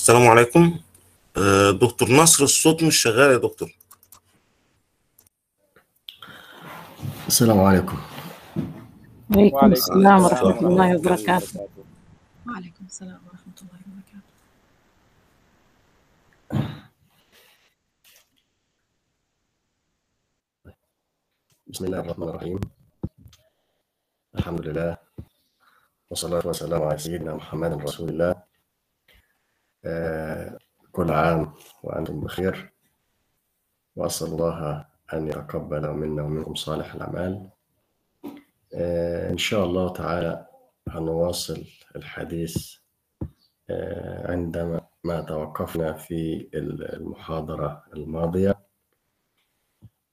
السلام عليكم. آه، دكتور نصر الصوت مش شغال يا دكتور. السلام عليكم. وعليكم السلام ورحمة الله وبركاته. وعليكم السلام ورحمة الله وبركاته. بسم الله الرحمن الرحيم. الحمد لله. والصلاة والسلام على سيدنا محمد رسول الله. آه، كل عام وأنتم بخير. وأسأل الله أن يتقبل منا ومنكم صالح الأعمال. آه، إن شاء الله تعالى هنواصل الحديث آه، عندما ما توقفنا في المحاضرة الماضية.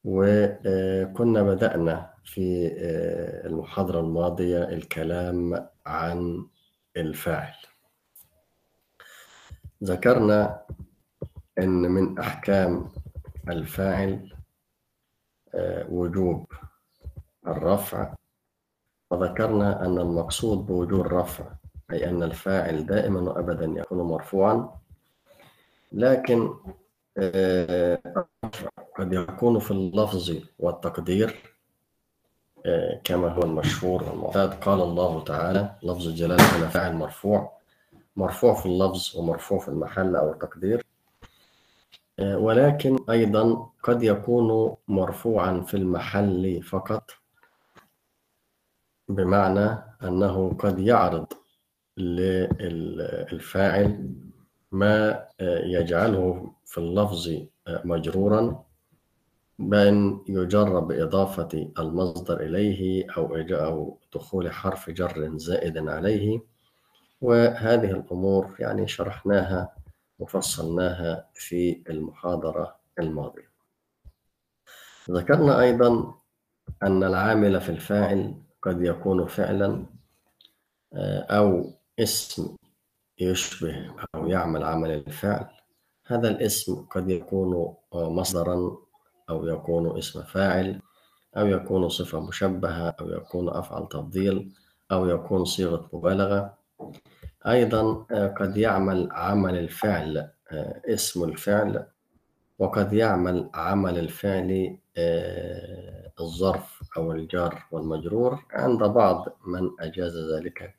وكنا بدأنا في المحاضرة الماضية الكلام عن الفاعل. ذكرنا أن من أحكام الفاعل آه، وجوب الرفع وذكرنا أن المقصود بوجوب الرفع أي أن الفاعل دائما وأبدا يكون مرفوعا لكن آه، قد يكون في اللفظ والتقدير آه، كما هو المشهور والمعتاد. قال الله تعالى لفظ الجلالة هنا فاعل مرفوع. مرفوع في اللفظ ومرفوع في المحل أو التقدير. آه، ولكن أيضا قد يكون مرفوعا في المحل فقط بمعنى أنه قد يعرض للفاعل ما يجعله في اللفظ مجرورا بأن يجر بإضافة المصدر إليه أو أو دخول حرف جر زائد عليه. وهذه الأمور يعني شرحناها وفصلناها في المحاضرة الماضية. ذكرنا أيضا أن العامل في الفاعل قد يكون فعلا آه، أو اسم يشبه أو يعمل عمل الفعل. هذا الاسم قد يكون آه، مصدرا أو يكون اسم فاعل أو يكون صفة مشبهة أو يكون أفعل تفضيل أو يكون صيغة مبالغة. أيضا آه، قد يعمل عمل الفعل آه، اسم الفعل وقد يعمل عمل الفعل آه، الظرف أو الجار والمجرور عند بعض من أجاز ذلك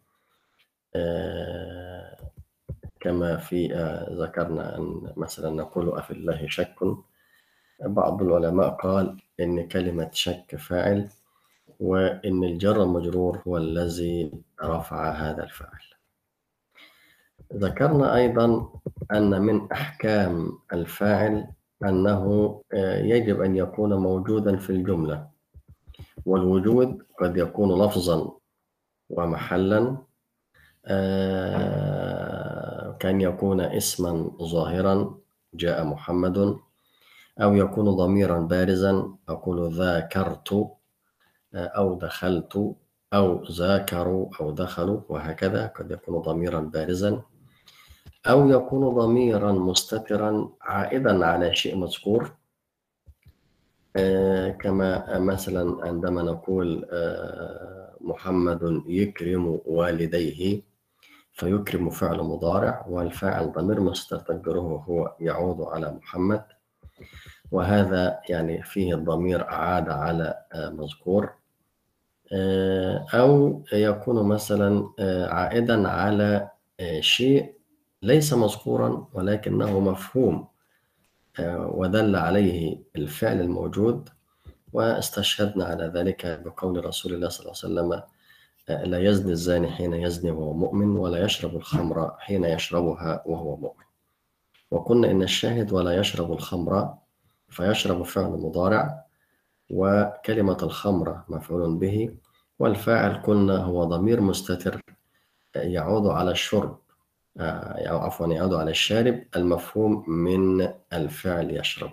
كما في ذكرنا أن مثلا نقول أفي الله شك بعض العلماء قال إن كلمة شك فاعل وإن الجر المجرور هو الذي رفع هذا الفاعل ذكرنا أيضا أن من أحكام الفاعل أنه آه، يجب أن يكون موجودا في الجملة والوجود قد يكون لفظا ومحلا آه، كان يكون اسما ظاهرا جاء محمد أو يكون ضميرا بارزا أقول ذاكرت أو دخلت أو ذاكروا أو دخلوا وهكذا. قد يكون ضميرا بارزا. أو يكون ضميرا مستترا عائدا على شيء مذكور. آه، كما مثلا عندما نقول آه، محمد يكرم والديه فيكرم فعل مضارع والفاعل ضمير مستتر هو يعود على محمد. وهذا يعني فيه الضمير عاد على آه، مذكور. أو يكون مثلا آه، عائدا على آه، شيء ليس مذكورا ولكنه مفهوم. آه، ودل عليه الفعل الموجود واستشهدنا على ذلك بقول رسول الله صلى الله عليه وسلم آه، لا يزني الزاني حين يزني وهو مؤمن ولا يشرب الخمر حين يشربها وهو مؤمن. وقلنا إن الشاهد ولا يشرب الخمر فيشرب فعل مضارع. وكلمة الخمر مفعول به والفاعل قلنا هو ضمير مستتر يعود على الشرب آه، أو عفوا يعود على الشارب المفهوم من الفعل يشرب.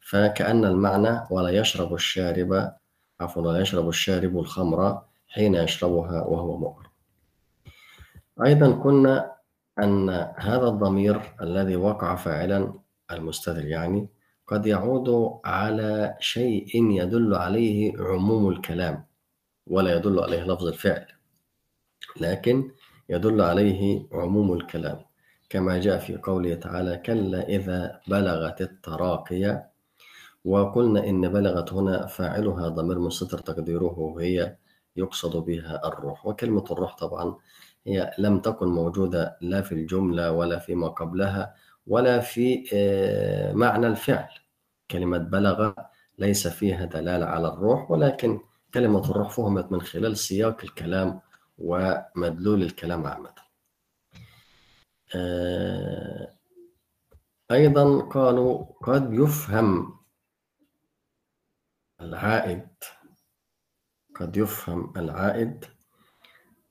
فكأن المعنى ولا يشرب الشارب عفوا ولا يشرب الشارب الخمر حين يشربها وهو مؤمن أيضا قلنا أن هذا الضمير الذي وقع فاعلا المستتر يعني قد يعود على شيء يدل عليه عموم الكلام ولا يدل عليه لفظ الفعل لكن يدل عليه عموم الكلام. كما جاء في قوله تعالى كلا إذا بلغت التراقي وقلنا إن بلغت هنا فاعلها ضمير مستتر تقديره هي يقصد بها الروح. وكلمة الروح طبعا هي لم تكن موجودة لا في الجملة ولا فيما قبلها ولا في آه، معنى الفعل. كلمة بلغ ليس فيها دلالة على الروح ولكن كلمة الروح فهمت من خلال سياق الكلام ومدلول الكلام عامة. آه، أيضا قالوا قد يفهم العائد قد يفهم العائد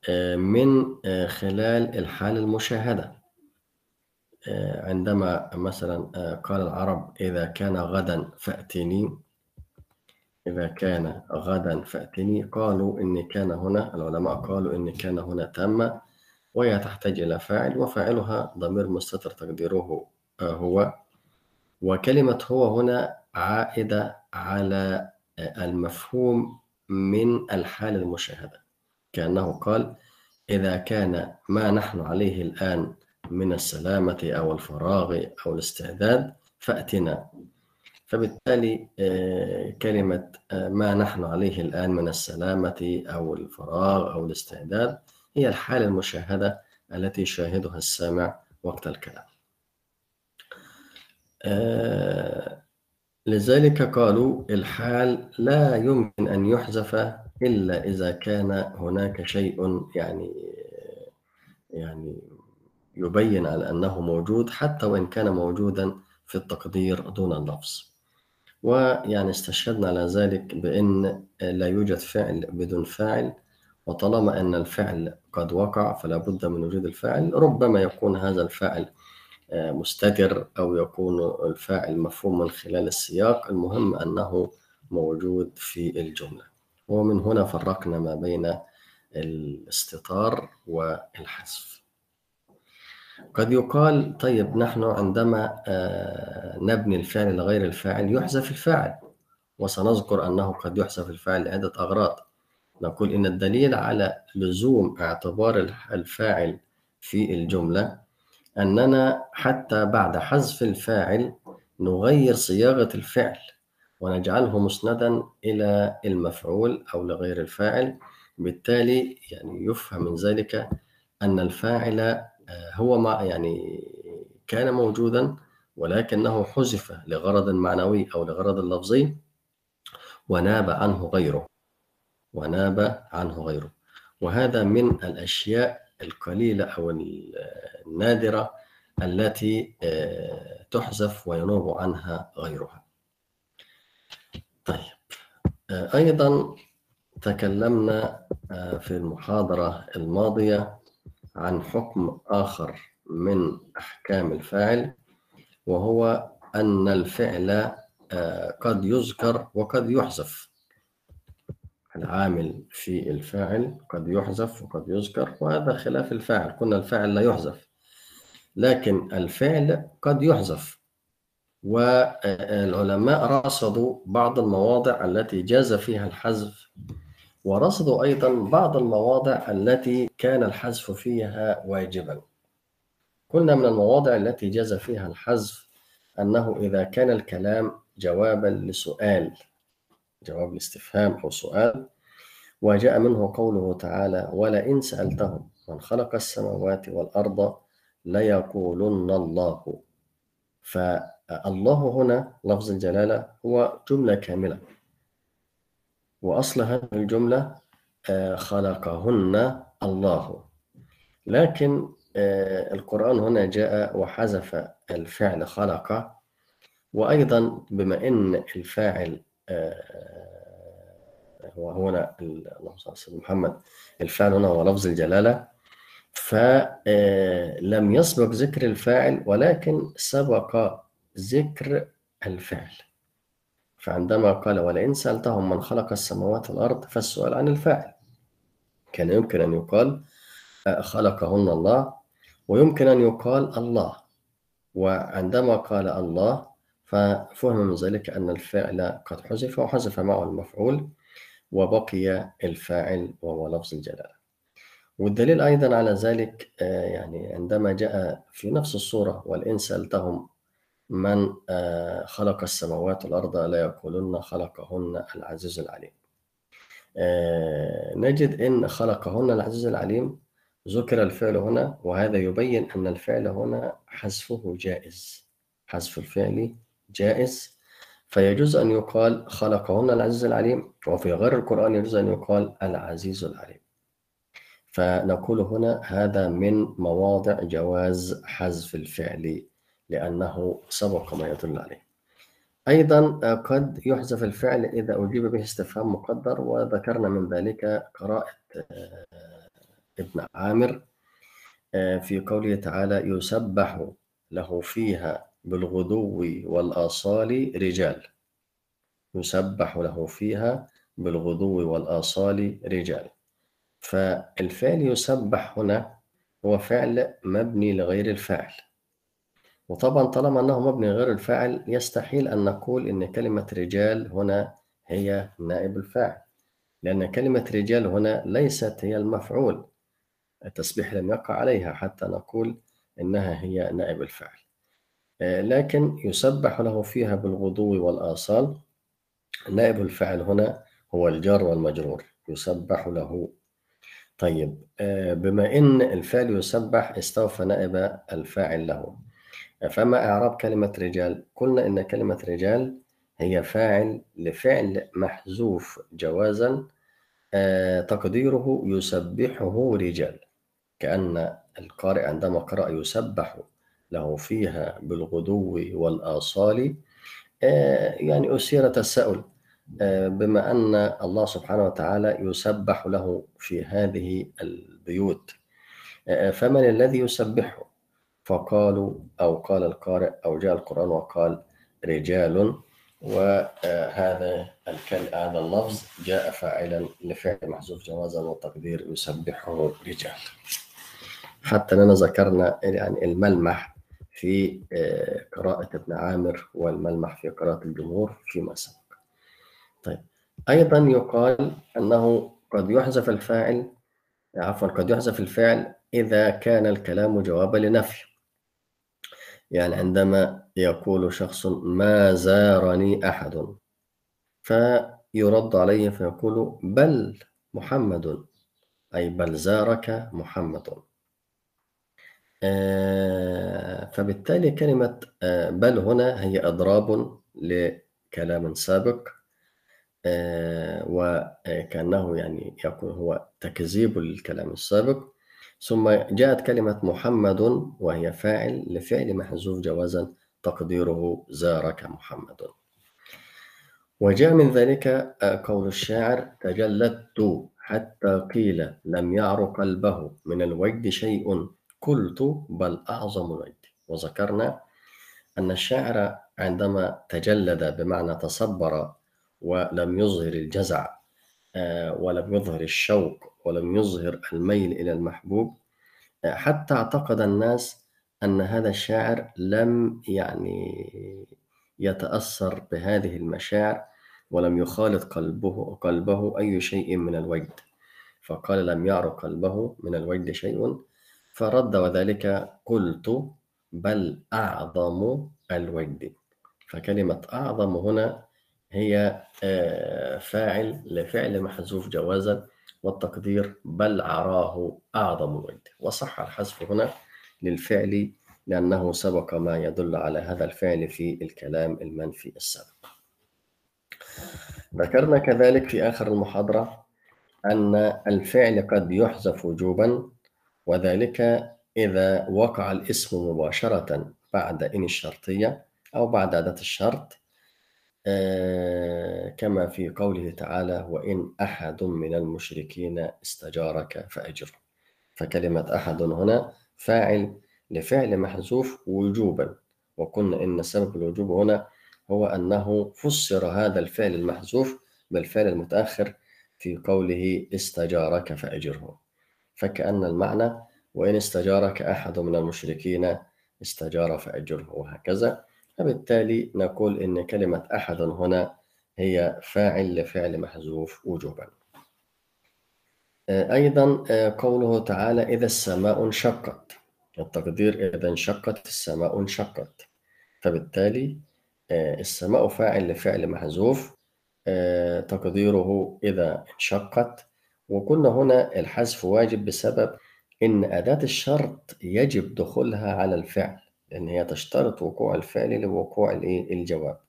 آه، من خلال الحال المشاهدة. عندما مثلا آه، قال العرب إذا كان غدا فأتني إذا كان غدا فأتني قالوا إن كان هنا العلماء قالوا إن كان هنا تامة وهي تحتاج إلى فاعل وفاعلها ضمير مستتر تقديره آه، هو. وكلمة هو هنا عائدة على آه، المفهوم من الحال المشاهدة. كأنه قال إذا كان ما نحن عليه الآن من السلامة أو الفراغ أو الاستعداد فأتنا. فبالتالي آه، كلمة آه، ما نحن عليه الآن من السلامة أو الفراغ أو الاستعداد هي الحالة المشاهدة التي يشاهدها السامع وقت الكلام. آه، لذلك قالوا الحال لا يمكن أن يحذف إلا إذا كان هناك شيء يعني يعني يبين على أنه موجود حتى وإن كان موجودا في التقدير دون اللفظ. ويعني استشهدنا على ذلك بأن لا يوجد فعل بدون فاعل وطالما أن الفعل قد وقع فلا بد من وجود الفاعل. ربما يكون هذا الفاعل آه، مستتر أو يكون الفاعل مفهوم من خلال السياق. المهم أنه موجود في الجملة. ومن هنا فرقنا ما بين الاستتار والحذف. قد يقال طيب نحن عندما آه، نبني الفعل لغير الفاعل يحذف الفاعل وسنذكر أنه قد يحذف الفاعل لعدة أغراض. نقول إن الدليل على لزوم اعتبار الفاعل في الجملة أننا حتى بعد حذف الفاعل نغير صياغة الفعل ونجعله مسندا إلى المفعول أو لغير الفاعل بالتالي يعني يفهم من ذلك أن الفاعل هو ما يعني كان موجودا ولكنه حذف لغرض معنوي أو لغرض لفظي وناب عنه غيره. وناب عنه غيره. وهذا من الأشياء القليلة أو النادرة التي آه، تحذف وينوب عنها غيرها. طيب آه، أيضا تكلمنا آه، في المحاضرة الماضية عن حكم آخر من أحكام الفاعل وهو أن الفعل آه، قد يذكر وقد يحذف. العامل في الفاعل قد يحذف وقد يذكر وهذا خلاف الفاعل. قلنا الفاعل لا يحذف لكن الفعل قد يحذف. والعلماء رصدوا بعض المواضع التي جاز فيها الحذف ورصدوا أيضا بعض المواضع التي كان الحذف فيها واجبا. قلنا من المواضع التي جاز فيها الحذف أنه إذا كان الكلام جوابا لسؤال جواب الاستفهام أو سؤال وجاء منه قوله تعالى ولئن سألتهم من خلق السماوات والأرض ليقولن الله فالله هنا لفظ الجلالة هو جملة كاملة. وأصل هذه الجملة آه، خلقهن الله. لكن آه، القرآن هنا جاء وحذف الفعل خلق. وأيضا بما أن الفاعل آه، هو اللهم صل على سيدنا محمد الفعل هنا هو لفظ الجلالة. فلم يسبق ذكر الفاعل ولكن سبق ذكر الفعل. فعندما قال ولئن سألتهم من خلق السماوات والأرض فالسؤال عن الفاعل كان يمكن أن يقال خلقهن الله ويمكن أن يقال الله وعندما قال الله ففهم من ذلك أن الفعل قد حذف وحذف معه المفعول وبقي الفاعل وهو لفظ الجلالة. والدليل أيضا على ذلك آه، يعني عندما جاء في نفس الصورة والإن سألتهم من آه، خلق السماوات والأرض لا يقولون خلقهن العزيز العليم. آه، نجد إن خلقهن العزيز العليم ذكر الفعل هنا وهذا يبين أن الفعل هنا حذفه جائز حذف الفعل جائز. فيجوز أن يقال خلقهن العزيز العليم وفي غير القرآن يجوز أن يقال العزيز العليم. فنقول هنا هذا من مواضع جواز حذف الفعل لأنه سبق ما يدل عليه. أيضا قد يحذف الفعل إذا أجيب به استفهام مقدر وذكرنا من ذلك قراءة آه، ابن عامر آه، في قوله تعالى يسبح له فيها بالغدو والآصال رجال. يسبح له فيها بالغدو والآصال رجال. فالفعل يسبح هنا هو فعل مبني لغير الفاعل. وطبعا طالما أنه مبني غير الفاعل يستحيل أن نقول إن كلمة رجال هنا هي نائب الفاعل لأن كلمة رجال هنا ليست هي المفعول. التسبيح لم يقع عليها حتى نقول إنها هي نائب الفاعل. آه، لكن يسبح له فيها بالغدو والآصال. نائب الفاعل هنا هو الجار والمجرور يسبح له. طيب آه، بما إن الفعل يسبح استوفى نائب الفاعل له. فما إعراب كلمة رجال. قلنا إن كلمة رجال هي فاعل لفعل محذوف جوازا آه، تقديره يسبحه رجال. كأن القارئ عندما قرأ يسبح له فيها بالغدو والآصال آه، يعني أثير تساؤل آه، بما أن الله سبحانه وتعالى يسبح له في هذه البيوت. فمن الذي يسبحه؟ فقالوا أو قال القارئ أو جاء القرآن وقال رجال وهذا هذا اللفظ جاء فاعلا لفعل محذوف جوازا وتقدير يسبحه رجال حتى أننا ذكرنا يعني الملمح في آه، قراءة ابن عامر والملمح في قراءة الجمهور فيما سبق. طيب. أيضا يقال أنه قد يحذف الفاعل عفوا قد يحذف الفعل إذا كان الكلام جوابا لنفي يعني عندما يقول شخص ما زارني أحد فيرد عليه فيقول بل محمد أي بل زارك محمد آه، فبالتالي كلمة آه، بل هنا هي أضراب لكلام سابق آه، وكأنه يعني يكون هو تكذيب للكلام السابق. ثم جاءت كلمة محمد وهي فاعل لفعل محذوف جوازا تقديره زارك محمد. وجاء من ذلك آه، قول الشاعر تجلدت حتى قيل لم يعر قلبه من الوجد شيء. قلت بل أعظم الوجد. وذكرنا أن الشاعر عندما تجلد بمعنى تصبر ولم يظهر الجزع آه، ولم يظهر الشوق ولم يظهر الميل إلى المحبوب حتى اعتقد الناس أن هذا الشاعر لم يعني يتأثر بهذه المشاعر ولم يخالط قلبه قلبه أي شيء من الوجد. فقال لم يعر قلبه من الوجد شيء. فرد وذلك قلت بل أعظم الوجد. فكلمة أعظم هنا هي آه، فاعل لفعل محذوف جوازا. والتقدير بل عراه أعظم الوجد وصح الحذف هنا للفعل لأنه سبق ما يدل على هذا الفعل في الكلام المنفي السابق. ذكرنا كذلك في آخر المحاضرة أن الفعل قد يحذف وجوبا وذلك إذا وقع الاسم مباشرة بعد إن الشرطية أو بعد أداة الشرط كما في قوله تعالى وإن أحد من المشركين استجارك فأجره. فكلمة أحد هنا فاعل لفعل محذوف وجوبا. وقلنا إن سبب الوجوب هنا هو أنه فسر هذا الفعل المحذوف بالفعل المتأخر في قوله استجارك فأجره. فكأن المعنى وإن استجارك أحد من المشركين استجار فأجره. وهكذا. فبالتالي نقول إن كلمة أحد هنا هي فاعل لفعل محذوف وجوبا. آه، أيضا آه، قوله تعالى إذا السماء انشقت. التقدير إذا انشقت السماء انشقت. فبالتالي آه، السماء فاعل لفعل محذوف تقديره إذا انشقت. وقلنا هنا الحذف واجب بسبب إن أداة الشرط يجب دخولها على الفعل. لأن هي تشترط وقوع الفعل لوقوع الإيه؟ الجواب.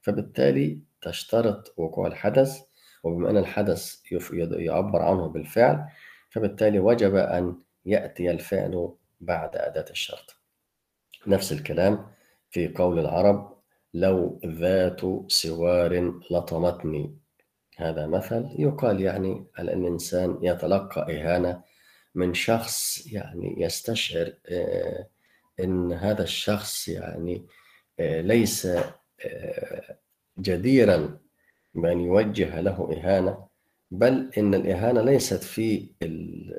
فبالتالي تشترط وقوع الحدث وبما أن الحدث يعبر عنه بالفعل فبالتالي وجب أن يأتي الفعل بعد أداة الشرط. نفس الكلام في قول العرب لو ذات سوار لطمتني هذا مثل يقال يعني على أن الإنسان يتلقى إهانة من شخص يعني يستشعر أن هذا الشخص يعني آه، ليس آه، جديرا بأن يوجه له إهانة بل إن الإهانة ليست في ال-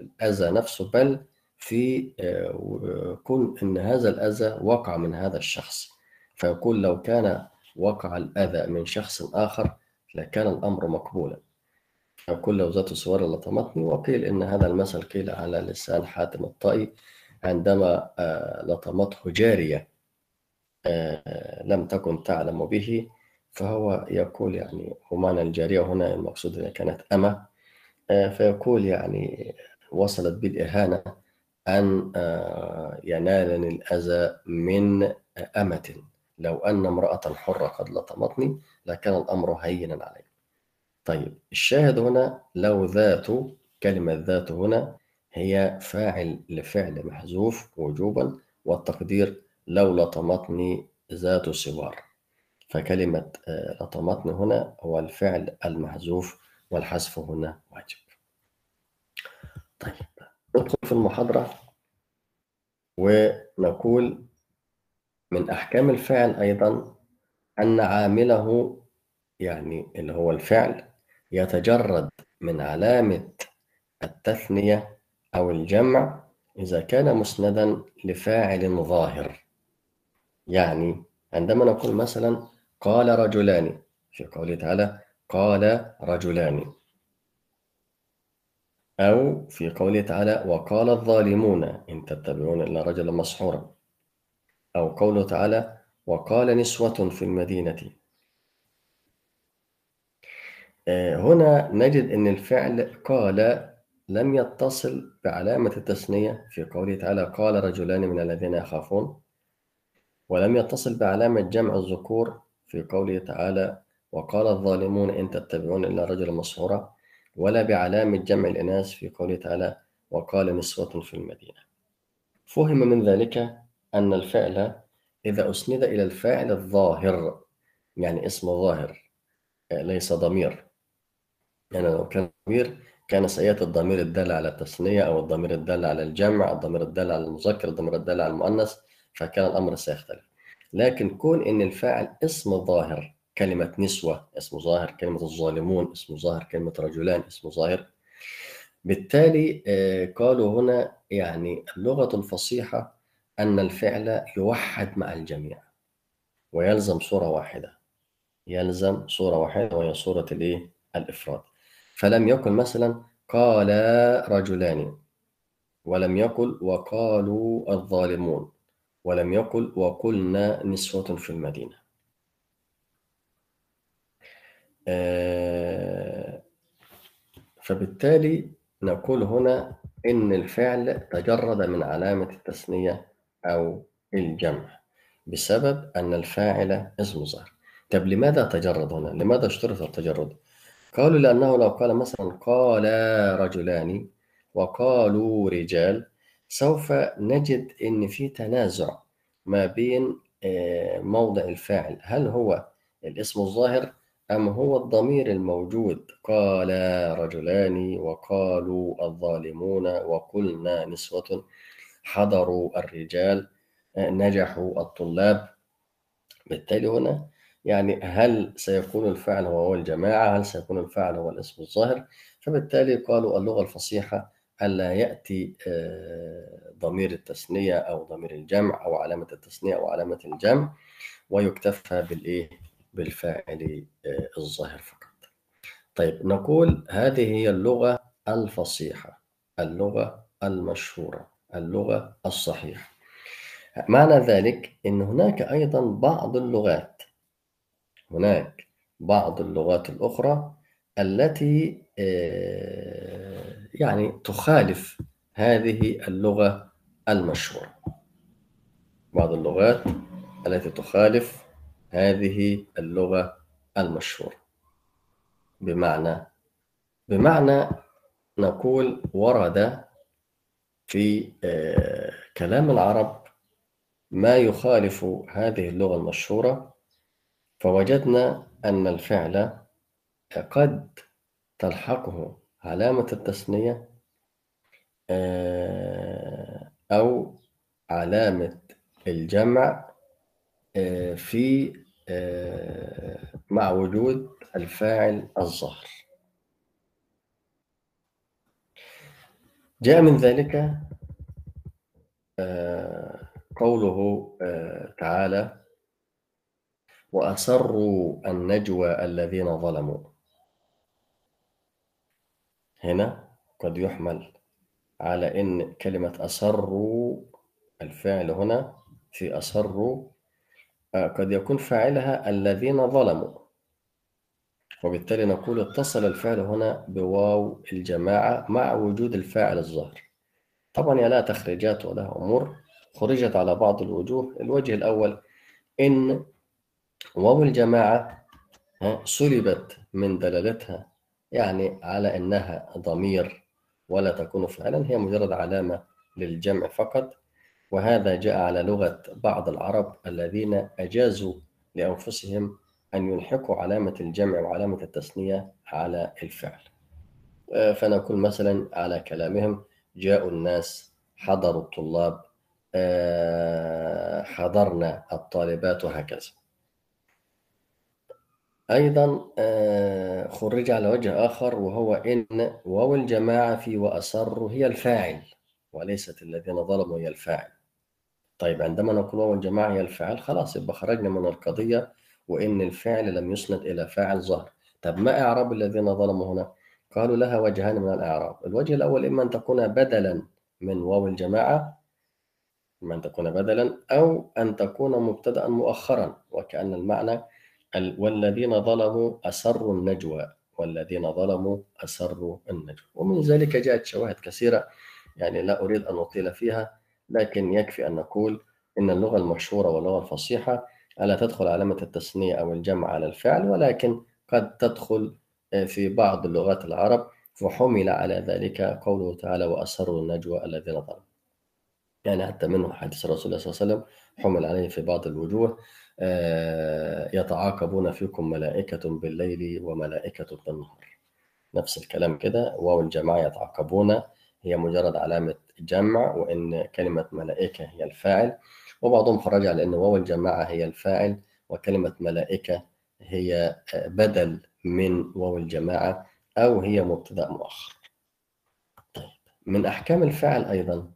الأذى نفسه بل في آه، كون إن هذا الأذى وقع من هذا الشخص. فيقول لو كان وقع الأذى من شخص آخر لكان الأمر مقبولا. فيقول لو ذات سوار لطمتني وقيل إن هذا المثل قيل على لسان حاتم الطائي عندما آه، لطمته جارية آه، لم تكن تعلم به فهو يقول يعني ومعنى الجارية هنا المقصود أنها كانت أمة آه، فيقول يعني وصلت بالإهانة أن ينالني الأذى من أمة. لو أن امرأة حرة قد لطمتني لكان الأمر هينا علي. طيب الشاهد هنا لو ذات كلمة ذات هنا هي فاعل لفعل محذوف وجوبا والتقدير لو لطمتني ذات سوار فكلمة آه، لطمتني هنا هو الفعل المحذوف والحذف هنا واجب. طيب ندخل في المحاضرة ونقول من أحكام الفعل أيضا أن عامله يعني اللي هو الفعل يتجرد من علامة التثنية أو الجمع إذا كان مسندا لفاعل ظاهر. يعني عندما نقول مثلا قال رجلان في قوله تعالى قال رجلان. أو في قوله تعالى وقال الظالمون إن تتبعون إلا رجلا مسحورا. أو قوله تعالى وقال نسوة في المدينة. آه، هنا نجد أن الفعل قال لم يتصل بعلامة التثنية في قوله تعالى قال رجلان من الذين يخافون ولم يتصل بعلامة جمع الذكور في قوله تعالى وقال الظالمون إن تتبعون إلا رجلا مسحورا ولا بعلامة جمع الإناث في قوله تعالى وقال نسوة في المدينة. فهم من ذلك أن الفعل إذا أسند إلى الفاعل الظاهر يعني اسم ظاهر ليس ضمير. يعني لو كان ضمير كان سيأتي الضمير الدال على التثنية أو الضمير الدال على الجمع الضمير الدال على المذكر الضمير الدال على المؤنث فكان الأمر سيختلف. لكن كون إن الفاعل اسم ظاهر كلمة نسوة اسم ظاهر كلمة الظالمون اسم ظاهر كلمة رجلان اسم ظاهر بالتالي آه، قالوا هنا يعني اللغة الفصيحة أن الفعل يوحد مع الجميع ويلزم صورة واحدة. يلزم صورة واحدة وهي صورة الإيه؟ الإفراد. فلم يقل مثلا قال رجلان ولم يقل وقالوا الظالمون ولم يقل وقلنا نسوة في المدينة آه، فبالتالي نقول هنا إن الفعل تجرد من علامة التثنية أو الجمع بسبب أن الفاعل اسم ظاهر طب لماذا تجرد هنا؟ لماذا اشترط التجرد؟ قالوا لأنه لو قال مثلا قال رجلان وقالوا رجال سوف نجد إن في تنازع ما بين آه، موضع الفاعل هل هو الاسم الظاهر أم هو الضمير الموجود؟ قال رجلان وقالوا الظالمون وقلنا نسوة حضروا الرجال آه، نجحوا الطلاب. بالتالي هنا يعني هل سيكون الفعل هو الجماعة؟ هل سيكون الفعل هو الاسم الظاهر؟ فبالتالي قالوا اللغة الفصيحة ألا يأتي آه، ضمير التثنية أو ضمير الجمع أو علامة التثنية أو علامة الجمع ويكتفى بالإيه؟ بالفاعل آه، الظاهر فقط. طيب نقول هذه هي اللغة الفصيحة اللغة المشهورة اللغة الصحيحة. معنى ذلك أن هناك أيضا بعض اللغات هناك بعض اللغات الأخرى التي آه، يعني تخالف هذه اللغة المشهورة. بعض اللغات التي تخالف هذه اللغة المشهورة. بمعنى بمعنى نقول ورد في آه، كلام العرب ما يخالف هذه اللغة المشهورة فوجدنا أن الفعل قد تلحقه. علامة التثنية آه، أو علامة الجمع آه، في مع وجود الفاعل الظاهر. جاء من ذلك قوله تعالى وأسروا النجوى الذين ظلموا. هنا قد يحمل على إن كلمة أسروا الفعل هنا في أسروا قد يكون فاعلها الذين ظلموا. وبالتالي نقول اتصل الفعل هنا بواو الجماعة مع وجود الفاعل الظاهر. طبعا هي لها تخريجات ولها أمور خرجت على بعض الوجوه. الوجه الأول إن واو الجماعة سلبت من دلالتها يعني على أنها ضمير ولا تكون فعلا هي مجرد علامة للجمع فقط. وهذا جاء على لغة بعض العرب الذين أجازوا لأنفسهم أن يلحقوا علامة الجمع وعلامة التثنية على الفعل. آه، فنقول مثلا على كلامهم جاءوا الناس حضروا الطلاب آه، حضرنا الطالبات وهكذا. أيضا آه، خرج على وجه آخر وهو إن واو الجماعة في وأسروا هي الفاعل وليست الذين ظلموا هي الفاعل. طيب عندما نقول واو الجماعة هي الفاعل خلاص يبقى خرجنا من القضية وإن الفعل لم يسند إلى فاعل ظهر طب ما إعراب الذين ظلموا هنا؟ قالوا لها وجهان من الإعراب. الوجه الأول إما أن تكون بدلا من واو الجماعة إما أن تكون بدلا أو أن تكون مبتدأ مؤخرا وكأن المعنى والذين ظلموا أسروا النجوى والذين ظلموا أسروا النجوى. ومن ذلك جاءت شواهد كثيرة يعني لا أريد أن أطيل فيها لكن يكفي أن نقول إن اللغة المشهورة واللغة الفصيحة ألا تدخل علامة التثنية أو الجمع على الفعل ولكن قد تدخل آه، في بعض اللغات العرب فحمل على ذلك قوله تعالى وأسروا النجوى الذين ظلموا يعني حتى منه حديث الرسول صلى الله عليه وسلم حمل عليه في بعض الوجوه آه، يتعاقبون فيكم ملائكة بالليل وملائكة بالنهار. نفس الكلام كده واو الجماعة يتعاقبون هي مجرد علامة جمع وإن كلمة ملائكة هي الفاعل. وبعضهم خرج على أن واو الجماعة هي الفاعل وكلمة ملائكة هي بدل من واو الجماعة أو هي مبتدأ مؤخر. طيب من أحكام الفاعل أيضا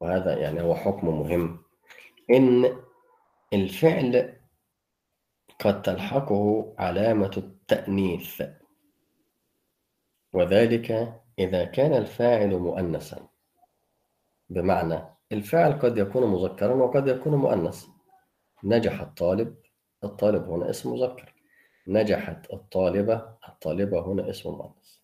وهذا يعني هو حكم مهم. إن الفعل قد تلحقه علامة التأنيث. وذلك إذا كان الفاعل مؤنثا. بمعنى الفاعل قد يكون مذكرا وقد يكون مؤنث نجح الطالب الطالب هنا اسم مذكر. نجحت الطالبة الطالبة هنا اسم مؤنث.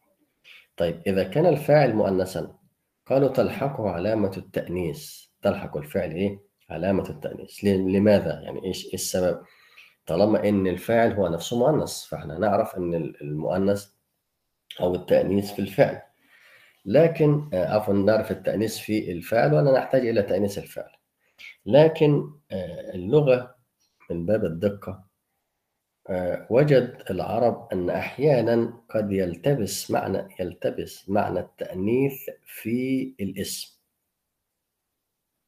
طيب إذا كان الفاعل مؤنثا قالوا تلحقه علامة التأنيث تلحق الفعل إيه؟ علامة التأنيث لماذا؟ يعني إيش إيه السبب؟ طالما إن الفاعل هو نفسه مؤنث فإحنا نعرف إن المؤنث أو التأنيث في الفعل لكن آه، عفوا نعرف التأنيث في الفعل ولا نحتاج إلى تأنيث الفعل لكن آه، اللغة من باب الدقة وجد العرب أن أحيانا قد يلتبس معنى يلتبس معنى التأنيث في الاسم.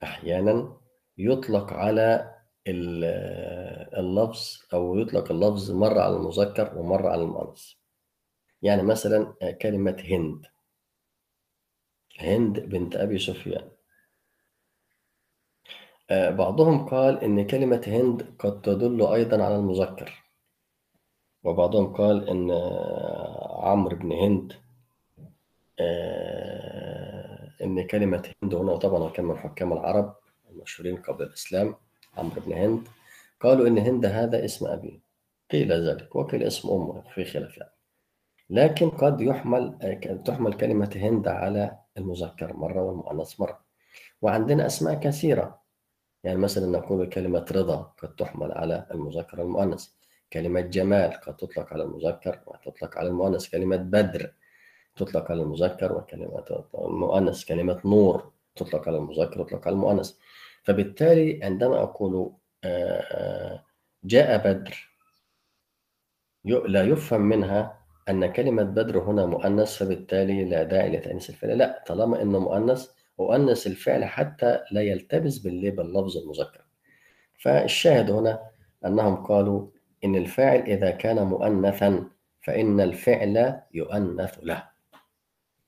أحيانا يطلق على اللفظ أو يطلق اللفظ مرة على المذكر ومرة على المؤنث يعني مثلا كلمة هند. هند بنت أبي سفيان. آه، بعضهم قال إن كلمة هند قد تدل أيضا على المذكر. وبعضهم قال إن آه، عمرو بن هند آه، إن كلمة هند هنا وطبعا كان من حكام العرب المشهورين قبل الإسلام عمرو بن هند. قالوا إن هند هذا اسم أبيه قيل ذلك وقيل اسم أمه في خلاف يعني. لكن قد يحمل آه، تحمل كلمة هند على المذكر مرة والمؤنث مرة. وعندنا أسماء كثيرة. يعني مثلا نقول كلمة رضا قد تحمل على المذكر والمؤنث. كلمة جمال قد تطلق على المذكر وتطلق على المؤنث. كلمة بدر تطلق على المذكر وكلمة المؤنث. كلمة نور تطلق على المذكر وتطلق على المؤنث. فبالتالي عندما أقول آه، آه، جاء بدر لا يفهم منها أن كلمة بدر هنا مؤنث فبالتالي لا داعي لتأنيث الفعل. لا طالما إنه مؤنث أؤنث الفعل حتى لا يلتبس باللي- باللفظ المذكر. فالشاهد هنا أنهم قالوا إن الفاعل إذا كان مؤنثا فإن الفعل يؤنث له.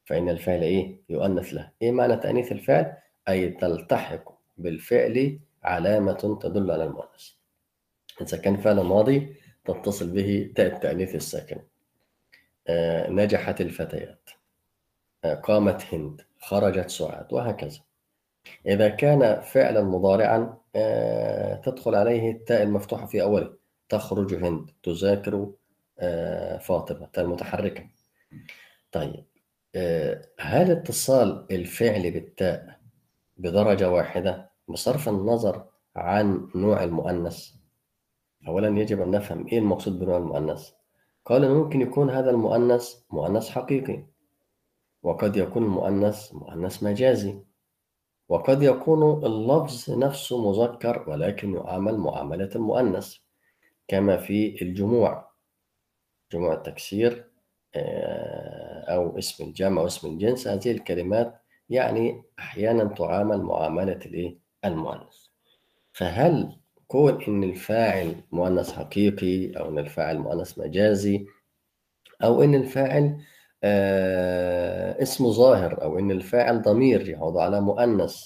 فإن الفعل إيه؟ يؤنث له. إيه معنى تأنيث الفعل؟ أي تلتحق بالفعل علامة تدل على المؤنث. إذا كان فعل ماضي تتصل به تاء التأنيث الساكن. آه، نجحت الفتيات. آه، قامت هند. خرجت سعاد. وهكذا. إذا كان فعلا مضارعا آه، تدخل عليه التاء المفتوحة في أوله. تخرج هند تذاكر آه، فاطمة المتحركة. طيب آه، هل اتصال الفعل بالتاء بدرجة واحدة بصرف النظر عن نوع المؤنث؟ أولا يجب أن نفهم إيه المقصود بنوع المؤنث. قال ممكن يكون هذا المؤنث مؤنث حقيقي وقد يكون المؤنث مؤنث مجازي وقد يكون اللفظ نفسه مذكر ولكن يعامل معاملة المؤنث. كما في الجموع. جموع التكسير آه، أو اسم الجمع أو اسم الجنس. هذه الكلمات يعني أحيانا تعامل معاملة؟ المؤنث. فهل كون إن الفاعل مؤنث حقيقي أو إن الفاعل مؤنث مجازي أو إن الفاعل آه، اسم ظاهر أو إن الفاعل ضمير يعود على مؤنث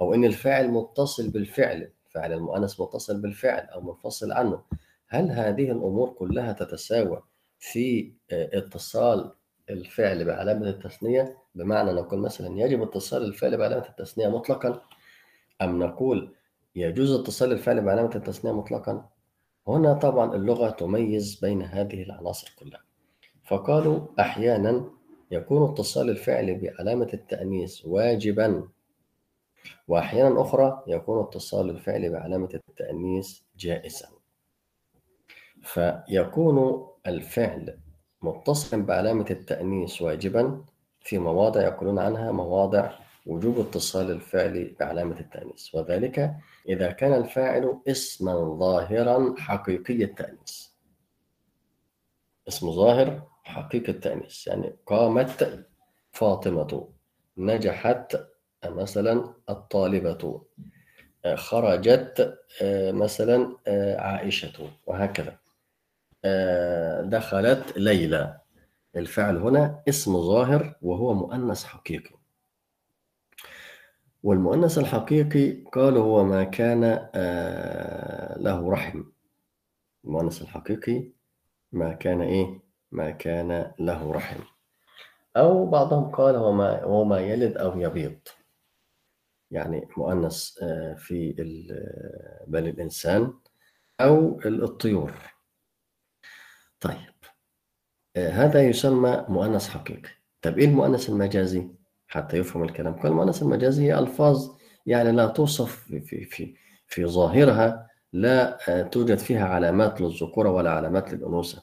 أو إن الفاعل متصل بالفعل فعل المؤنث متصل بالفعل أو منفصل عنه. هل هذه الأمور كلها تتساوى في آه، اتصال الفعل بعلامة التثنية؟ بمعنى نقول مثلا يجب اتصال الفعل بعلامة التثنية مطلقا أم نقول يجوز اتصال الفعل بعلامة التثنية مطلقا؟ هنا طبعا اللغة تميز بين هذه العناصر كلها. فقالوا أحيانا يكون اتصال الفعل بعلامة التأنيث واجبا. وأحيانا أخرى يكون اتصال الفعل بعلامة التأنيث جائزا. فيكون الفعل متصلا بعلامة التأنيث واجبا في مواضع يقولون عنها مواضع وجوب اتصال الفعل بعلامة التأنيث. وذلك إذا كان الفاعل اسما ظاهرا حقيقي التأنيث. اسم ظاهر حقيقي التأنيث يعني قامت فاطمة نجحت مثلا الطالبة آه، خرجت آه، مثلا آه، عائشة وهكذا. دخلت ليلى. الفعل هنا اسم ظاهر وهو مؤنث حقيقي. والمؤنث الحقيقي قال هو ما كان له رحم. المؤنث الحقيقي ما كان إيه؟ ما كان له رحم. أو بعضهم قال هو ما يلد أو يبيض. يعني مؤنث آه، في ال- بل الإنسان أو الطيور. طيب آه، هذا يسمى مؤنث حقيقي. طب إيه المؤنث المجازي؟ حتى يفهم الكلام. قال المؤنث المجازي هي ألفاظ يعني لا توصف في في في, ظاهرها لا آه، توجد فيها علامات للذكورة ولا علامات للأنوثة.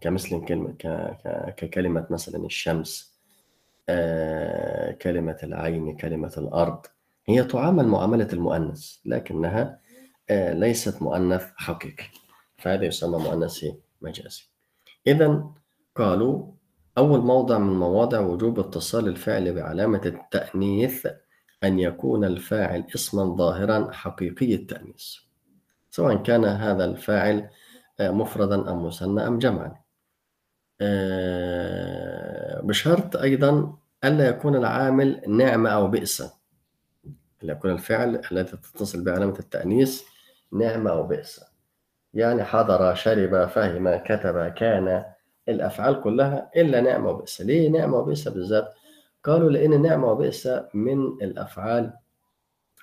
كمثل كلمة ككلمة مثلا الشمس آه، كلمة العين كلمة الأرض هي تعامل معاملة المؤنث لكنها آه، ليست مؤنث حقيقي. فهذا يسمى مؤنث؟ مجازي. إذا قالوا أول موضع من مواضع وجوب اتصال الفعل بعلامة التأنيث أن يكون الفاعل اسما ظاهرا حقيقي التأنيث. سواء كان هذا الفاعل آه، مفردا أم مثنى أم جمعا. آه، بشرط أيضا ألا يكون العامل نعمة أو بئس ألا يكون الفعل الذي تتصل بعلامة التأنيث نعمة أو بئس. يعني حضر شرب فهم كتب كان الأفعال كلها إلا نعمة وبئس ليه نعمة وبئس بالذات؟ قالوا لأن نعمة وبئس من الأفعال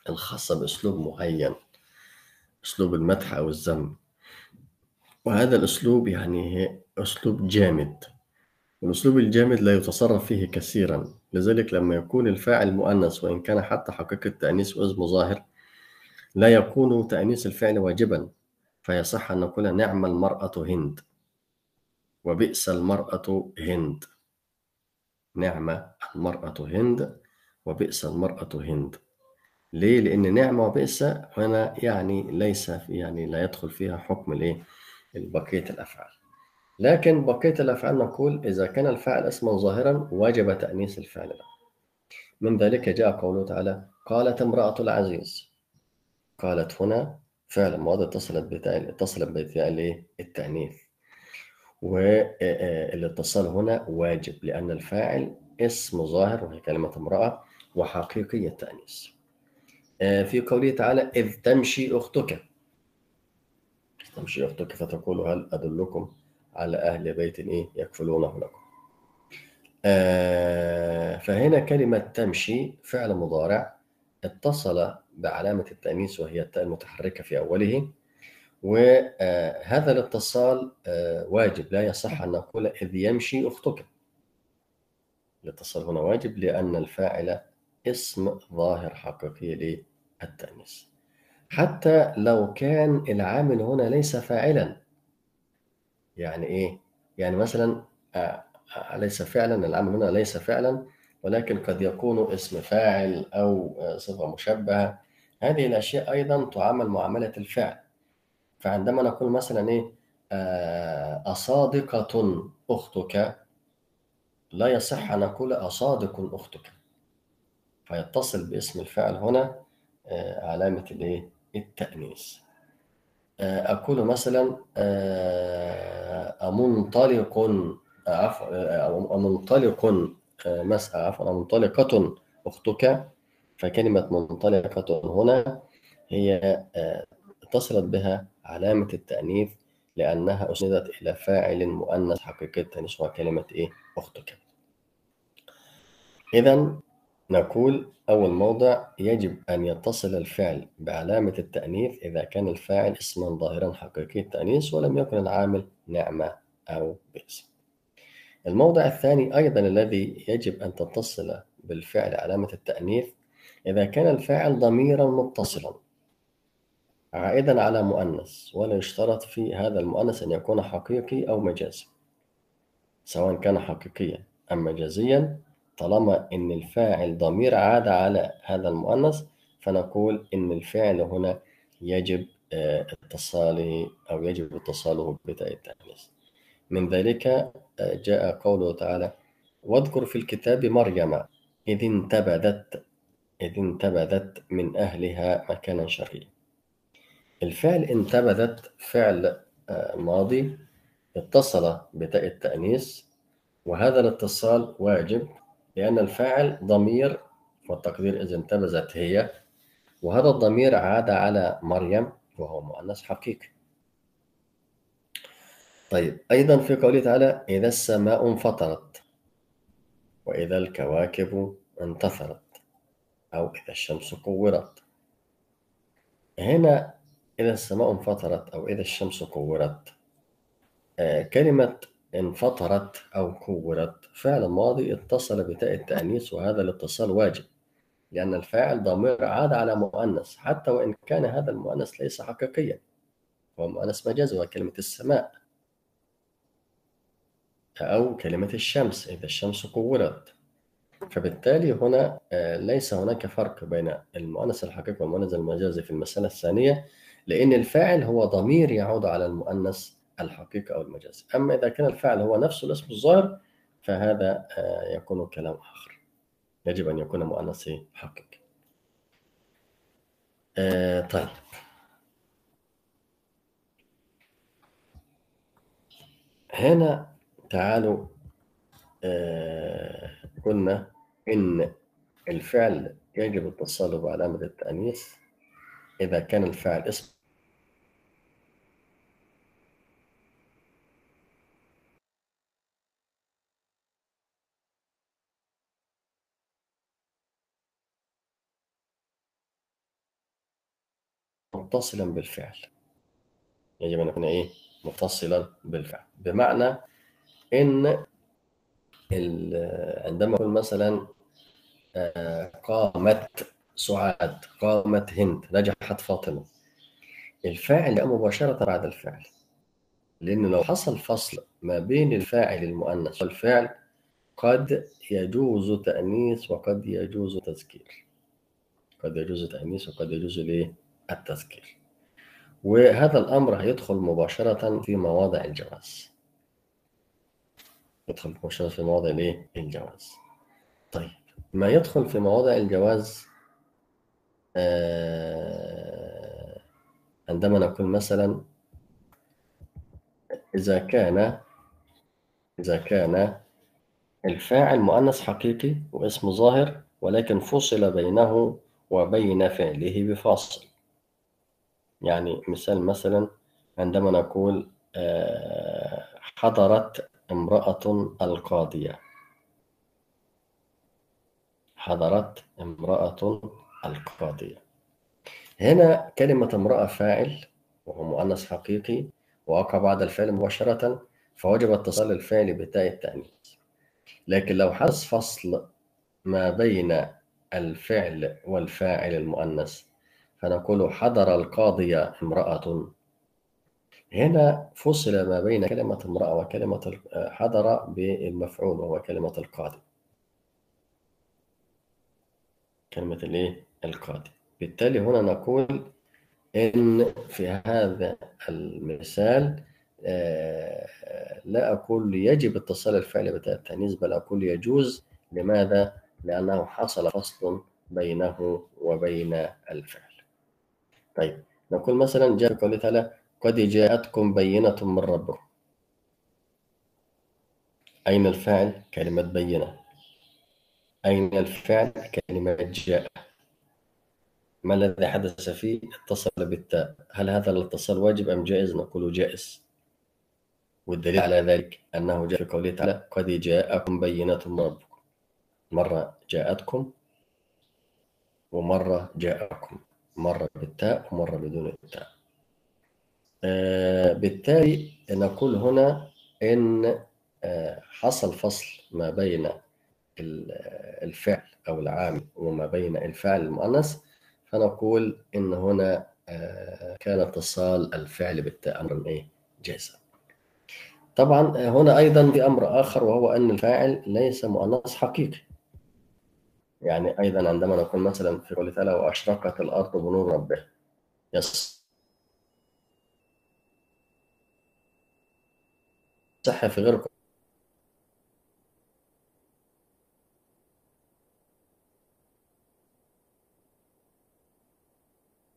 الخاصة بأسلوب معين أسلوب المدح أو الذم. وهذا الأسلوب يعني أسلوب جامد. والأسلوب الجامد لا يتصرف فيه كثيرا. لذلك لما يكون الفاعل مؤنث وإن كان حتى حقيقة تأنيث واسمه ظاهر لا يكون تأنيث الفعل واجبا فيصح أن نقول نعم المرأة هند وبئس المرأة هند نعمة المرأة هند وبئس المرأة هند ليه؟ لأن نعمة وبئس هنا يعني ليس يعني لا يدخل فيها حكم الإيه؟ بقية الأفعال لكن بقية الأفعال نقول إذا كان الفاعل اسما ظاهرا وجب تأنيث الفعل له. من ذلك جاء قوله تعالى قالت امرأة العزيز قالت هنا فعلا ماضي اتصلت بتاء اتصلت الايه؟ التأنيث. والاتصال هنا واجب لأن الفاعل اسم ظاهر وهي كلمة امرأة وحقيقي التأنيث في قوله تعالى إذ تمشي أختك تمشي أختك فتقول هل أدلكم على أهل بيت إيه؟ يكفلونه لكم آه فهنا كلمة تمشي فعل مضارع اتصل بعلامة التأنيث وهي التاء المتحركة في أوله. وهذا الاتصال واجب لا يصح أن نقول إذ يمشي أختك. الاتصال هنا واجب لأن الفاعل اسم ظاهر حقيقي للتأنيث. حتى لو كان العامل هنا ليس فاعلا يعني إيه؟ يعني مثلا ليس فعلا العامل هنا ليس فعلا ولكن قد يكون اسم فاعل أو صفة مشبهة. هذه الأشياء أيضا تعامل معاملة الفعل. فعندما نقول مثلا إيه؟ أصادقة أختك لا يصح أن نقول أصادق أختك. فيتصل باسم الفعل هنا علامة الإيه؟ التأنيث. أقول مثلا أمنطلق عفوا أمنطلق مسألة عفوا أمنطلقة أختك فكلمة منطلقة هنا هي اتصلت بها علامة التأنيث لأنها أسندت إلى فاعل مؤنث حقيقي التأنيث وهو كلمة إيه؟ أختك. إذا نقول أول موضع يجب أن يتصل الفعل بعلامة التأنيث إذا كان الفاعل اسما ظاهرا حقيقي التأنيث ولم يكن العامل نعمة أو بئس. الموضع الثاني أيضا الذي يجب أن تتصل بالفعل علامة التأنيث إذا كان الفاعل ضميرا متصلا عائدا على مؤنث ولا يشترط في هذا المؤنث أن يكون حقيقي أو مجازي سواء كان حقيقيا أم مجازيا طالما أن الفاعل ضمير عاد على هذا المؤنث فنقول أن الفعل هنا يجب اتصاله أو يجب اتصاله بتاء التأنيث. من ذلك جاء قوله تعالى واذكر في الكتاب مريم إذ انتبذت إذ انتبذت من أهلها مكانا شرقيا الفعل انتبذت فعل ماضي اتصل بتاء التأنيث وهذا الاتصال واجب لأن الفاعل ضمير والتقدير إذا انتبذت هي وهذا الضمير عاد على مريم وهو مؤنث حقيقي. طيب أيضا في قوله تعالى إذا السماء انفطرت وإذا الكواكب انتثرت أو إذا الشمس كورت. هنا إذا السماء انفطرت أو إذا الشمس كورت آه كلمة انفطرت أو كورت. فعل ماضي اتصل بتاء التأنيث وهذا الاتصال واجب لأن الفاعل ضمير عاد على مؤنث حتى وإن كان هذا المؤنث ليس حقيقيا. هو مؤنث مجازي وهو كلمة السماء. أو كلمة الشمس إذا الشمس كورت. فبالتالي هنا ليس هناك فرق بين المؤنث الحقيقي والمؤنث المجازي في المسألة الثانية لأن الفاعل هو ضمير يعود على المؤنث الحقيقي أو المجازي أما إذا كان الفاعل هو نفسه الاسم الظاهر فهذا يكون كلام آخر. يجب أن يكون مؤنث حقيقي. طيب. هنا تعالوا قلنا إن الفعل يجب اتصاله بعلامة التأنيث إذا كان الفعل اسم متصلا بالفعل. يجب أن يكون إيه؟ متصلا بالفعل. بمعنى ال- عندما أقول مثلا آه، قامت سعاد قامت هند نجحت فاطمة. الفاعل جاء مباشرة بعد الفعل. لأن لو حصل فصل ما بين الفاعل المؤنث والفعل قد يجوز تأنيث وقد يجوز تذكير. قد يجوز تأنيث وقد يجوز ليه؟ التذكير. وهذا الأمر هيدخل مباشرة في مواضع الجواز. يدخل مباشرة في مواضع ليه الجواز. طيب ما يدخل في مواضع الجواز آه، عندما نقول مثلا إذا كان إذا كان الفاعل مؤنث حقيقي واسم ظاهر ولكن فصل بينه وبين فعله بفاصل. يعني مثال مثلا عندما نقول آه، حضرت امرأة القاضية. حضرت امرأة القاضية. هنا كلمة امرأة فاعل وهو مؤنث حقيقي ووقع بعد الفعل مباشرة فوجب اتصال الفعل بتاء التأنيث. لكن لو حدث فصل ما بين الفعل والفاعل المؤنث فنقول حضر القاضية امرأة. هنا فصل ما بين كلمة امرأة وكلمة حضر بالمفعول وهو كلمة القاضي. كلمة الايه؟ القاضي. بالتالي هنا نقول إن في هذا المثال آه، لا أقول يجب اتصال الفعل بتاء التأنيث بل أقول يجوز. لماذا؟ لأنه حصل فصل بينه وبين الفعل. طيب نقول مثلا جاء في قوله تعالى قد جاءتكم بينة من ربكم أين الفاعل؟ كلمة بينة أين الفعل؟ كلمة جاء ما الذي حدث فيه؟ اتصل بالتاء هل هذا الاتصال واجب أم جائز؟ نقول جائز والدليل على ذلك أنه جاء في قوله تعالى قد جاءكم بينة من ربكم مرة جاءتكم ومرة جاءكم مرة بالتاء ومرة بدون التاء. آه، بالتالي نقول هنا إن آه، حصل فصل ما بين ال- الفعل أو العامل وما بين الفعل المؤنث فنقول إن هنا آه، كان اتصال الفعل بالتاء أمرا إيه؟ جائزا طبعا آه، هنا أيضا في أمر آخر وهو أن الفاعل ليس مؤنث حقيقي. يعني أيضا عندما نقول مثلا في قوله تعالى وأشرقت الأرض بنور ربها. يصح في غير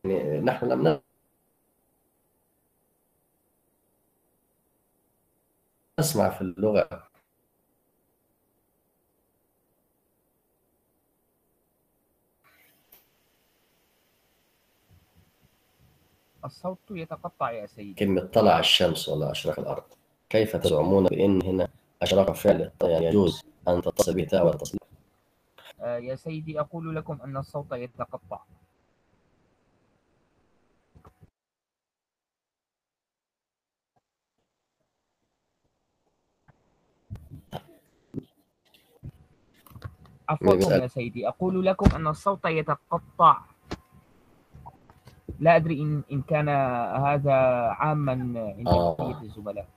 يعني نحن لم نسمع في اللغة الصوت يتقطع يا سيدي. كلمة طلع الشمس ولا أشرق الأرض. كيف تزعمون بأن هنا أشرق فعل يعني يجوز أن تتصل به تاء ولا تصل آه، يا سيدي أقول لكم أن الصوت يتقطع. عفوا. يا سيدي أقول لكم أن الصوت يتقطع. لا أدري إن إن كان هذا عاما عند آه. بقية الزملاء.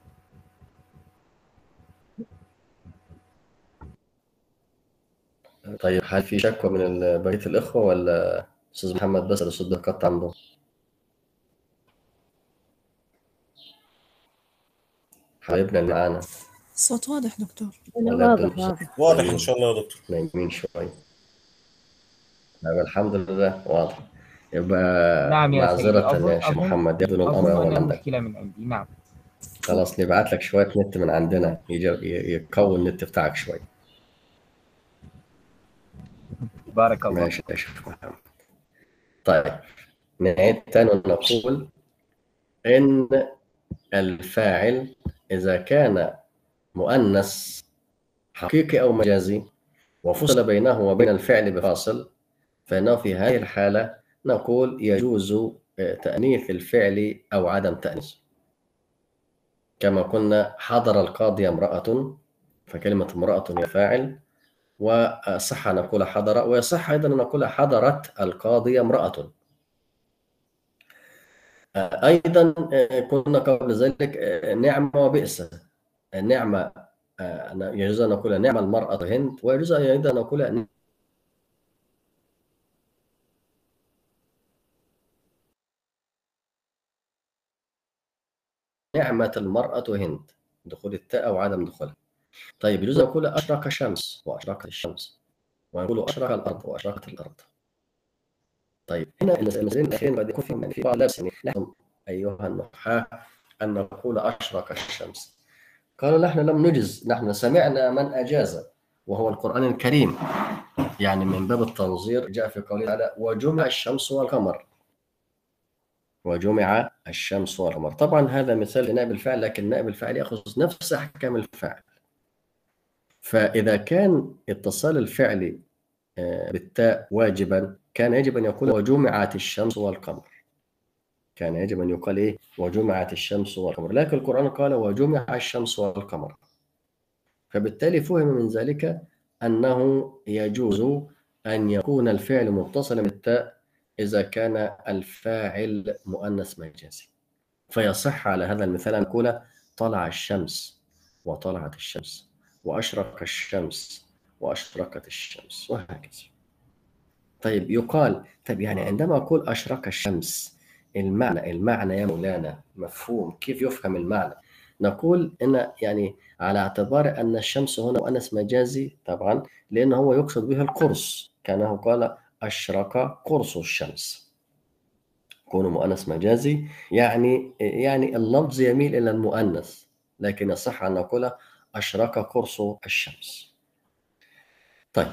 طيب هل في شكوى من ال- بقية الإخوة ولا أستاذ محمد بس الصوت بيتقطع عنده؟ حبايبنا اللي معانا. الصوت واضح دكتور. واضح. واضح واضح إن شاء الله يا دكتور. نايمين شوي. طيب الحمد لله. واضح. يبقى نعم يا سيدي. معذرة أظن يا شيخ أظن محمد؟ يبدو إن الأمر أظن أن عندك المشكلة من عندي. نعم. خلاص نبعت لك شوية نت من عندنا. يجي- ي- يقوي النت بتاعك شوي بارك الله ماشي يا شيخ محمد. طيب نعيد تاني ونقول إن الفاعل إذا كان مؤنث حقيقي أو مجازي وفصل بينه وبين الفعل بفاصل فإنه في هذه الحالة نقول يجوز آه، تأنيث الفعل أو عدم تأنيثه كما قلنا حضر القاضي امرأة فكلمة امرأة هي فاعل وصح أن نقول حضر ويصح أيضا أن نقول حضرت القاضي امرأة. آه، أيضا آه، كنا قبل ذلك آه، نعمة وبئس. آه، أنا- يجوز أن نقول نعم المرأة هند ويجوز أيضا أن نقول نعمة المرأة هند دخول التاء أو عدم دخولها طيب يجوز أن نقول أشرق الشمس وأشرقت الشمس ونقول أشرق الأرض وأشرقت الأرض طيب هنا المسألتين الأخيرين قد يكون فيهم في بعض اللبس يعني نحن أيها النحاة أن نقول أشرق الشمس قالوا نحن لم نجز نحن سمعنا من أجاز وهو القرآن الكريم يعني من باب التنظير جاء في قوله تعالى وجمع الشمس والقمر وجمع الشمس والقمر. طبعا هذا مثال لنائب الفاعل لكن نائب الفاعل يأخذ نفس أحكام الفاعل. فإذا كان اتصال الفعل آه، بالتاء واجبا كان يجب أن يقول وجمعت الشمس والقمر. كان يجب أن يقال إيه؟ وجمعت الشمس والقمر. لكن القرآن قال وجمع الشمس والقمر. فبالتالي فهم من ذلك أنه يجوز أن يكون الفعل متصلا بالتاء إذا كان الفاعل مؤنث مجازي. فيصح على هذا المثال أن نقول طلع الشمس وطلعت الشمس وأشرق الشمس وأشرقت الشمس وهكذا. طيب يقال طيب يعني عندما أقول أشرق الشمس المعنى المعنى يا مولانا مفهوم كيف يفهم المعنى؟ نقول إن يعني على اعتبار أن الشمس هنا مؤنث مجازي طبعا لأنه هو يقصد به القرص كأنه قال أشرق قرص الشمس. كونه مؤنث مجازي يعني يعني اللفظ يميل إلى المؤنث لكن يصح أن نقول أشرق قرص الشمس. طيب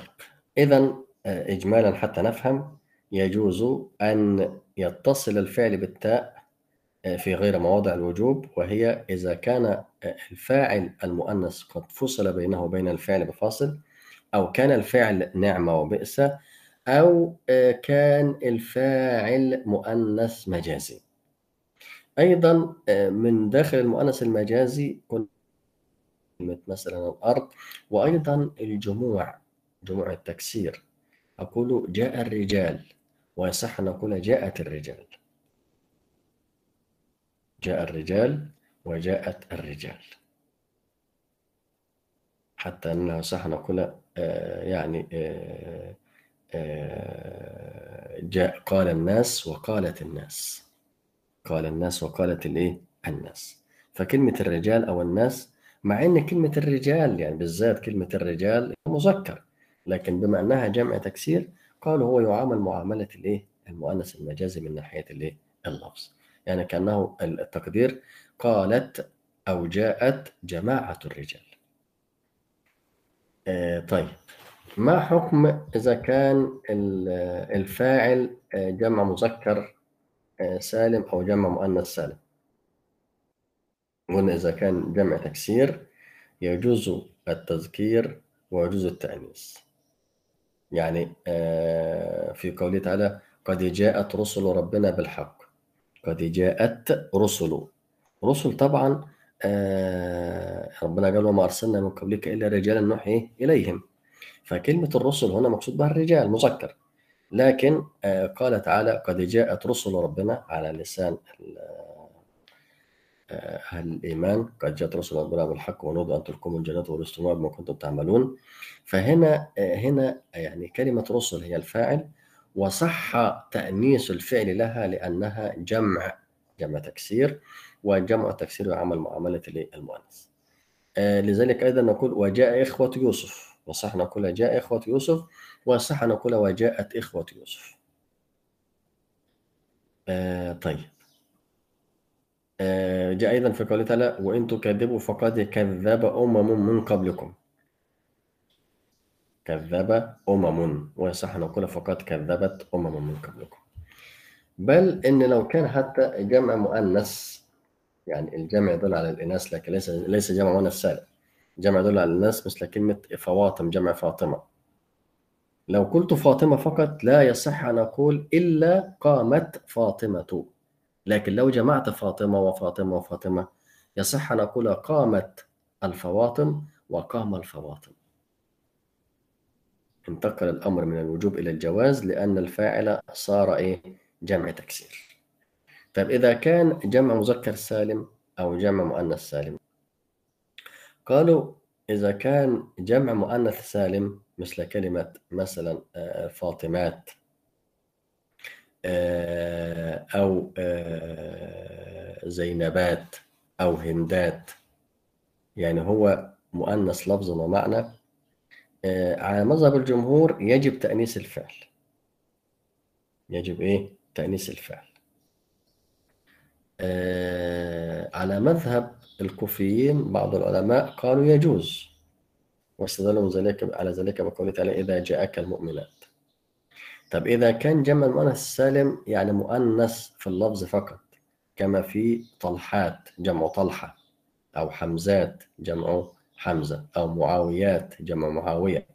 إذا إجمالا حتى نفهم يجوز أن يتصل الفعل بالتاء في غير مواضع الوجوب وهي إذا كان الفاعل المؤنث قد فصل بينه وبين الفعل بفاصل أو كان الفعل نعمة وبئس أو كان الفاعل مؤنث مجازي. أيضا من داخل المؤنث المجازي كلمة مثلا الأرض وأيضا الجموع جموع التكسير. أقول جاء الرجال ويصح أن أقول جاءت الرجال. جاء الرجال وجاءت الرجال. حتى أنه صح أن نقول آه، يعني آه، آه، جاء قال الناس وقالت الناس. قال الناس وقالت الايه الناس. فكلمة الرجال أو الناس مع أن كلمة الرجال يعني بالذات كلمة الرجال مذكر لكن بما أنها جمع تكسير قالوا هو يعامل معاملة الايه المؤنث المجازي من ناحية الايه اللفظ. يعني كأنه التقدير قالت أو جاءت جماعة الرجال. آه، طيب. ما حكم إذا كان ال- الفاعل آه، جمع مذكر آه، سالم أو جمع مؤنث سالم؟ قلنا إذا كان جمع تكسير يجوز التذكير ويجوز التأنيث. يعني آه، في قوله تعالى قد جاءت رسل ربنا بالحق. قد جاءت رسل. رسل طبعا ربنا قال وما أرسلنا من قبلك إلا رجالا نوحي إليهم. فكلمة الرسل هنا مقصود بها الرجال مذكر. لكن آه، قال تعالى قد جاءت رسل ربنا على لسان آه، أهل الإيمان. قد جاءت رسل ربنا بالحق ونودوا أن تلكم الجنات ورستموها بما كنتم تعملون. فهنا آه، هنا يعني كلمة رسل هي الفاعل وصح تأنيث الفعل لها لأنها جمع جمع تكسير وجمع التكسير يعمل معاملة آه، لذلك أيضا نقول وجاء إخوة يوسف. وصح نقول جاء إخوة يوسف وصح نقول وجاءت إخوة يوسف. آه طيب. آه جاء أيضا في قوله تعالى وإن تكذبوا فقد كذب أمم من قبلكم. كذب أمم ويصح أن نقول فقد كذبت أمم من قبلكم. بل إن لو كان حتى جمع مؤنث يعني الجمع يدل على الإناث لكن ليس ليس جمع مؤنث سالم. جمع يدل على الناس مثل كلمة فواطم جمع فاطمة. لو قلت فاطمة فقط لا يصح أن أقول إلا قامت فاطمة. لكن لو جمعت فاطمة وفاطمة وفاطمة يصح أن أقول قامت الفواطم وقام الفواطم. انتقل الأمر من الوجوب إلى الجواز لأن الفاعل صار إيه؟ جمع تكسير. طيب إذا كان جمع مذكر سالم أو جمع مؤنث سالم قالوا إذا كان جمع مؤنث سالم مثل كلمة مثلا آه، فاطمات آه، أو آه، زينبات أو هندات يعني هو مؤنث لفظا ومعنى على مذهب الجمهور يجب تأنيس الفعل يجب إيه؟ تأنيس الفعل على مذهب الكوفيين بعض العلماء قالوا يجوز واستدلوا ذلك على ذلك بقوله تعالى إذا جاءك المؤمنات طب إذا كان جمع المؤنث السالم يعني مؤنث في اللفظ فقط كما في طلحات جمع طلحة أو حمزات جمع حمزة أو معاويات جمع معاوية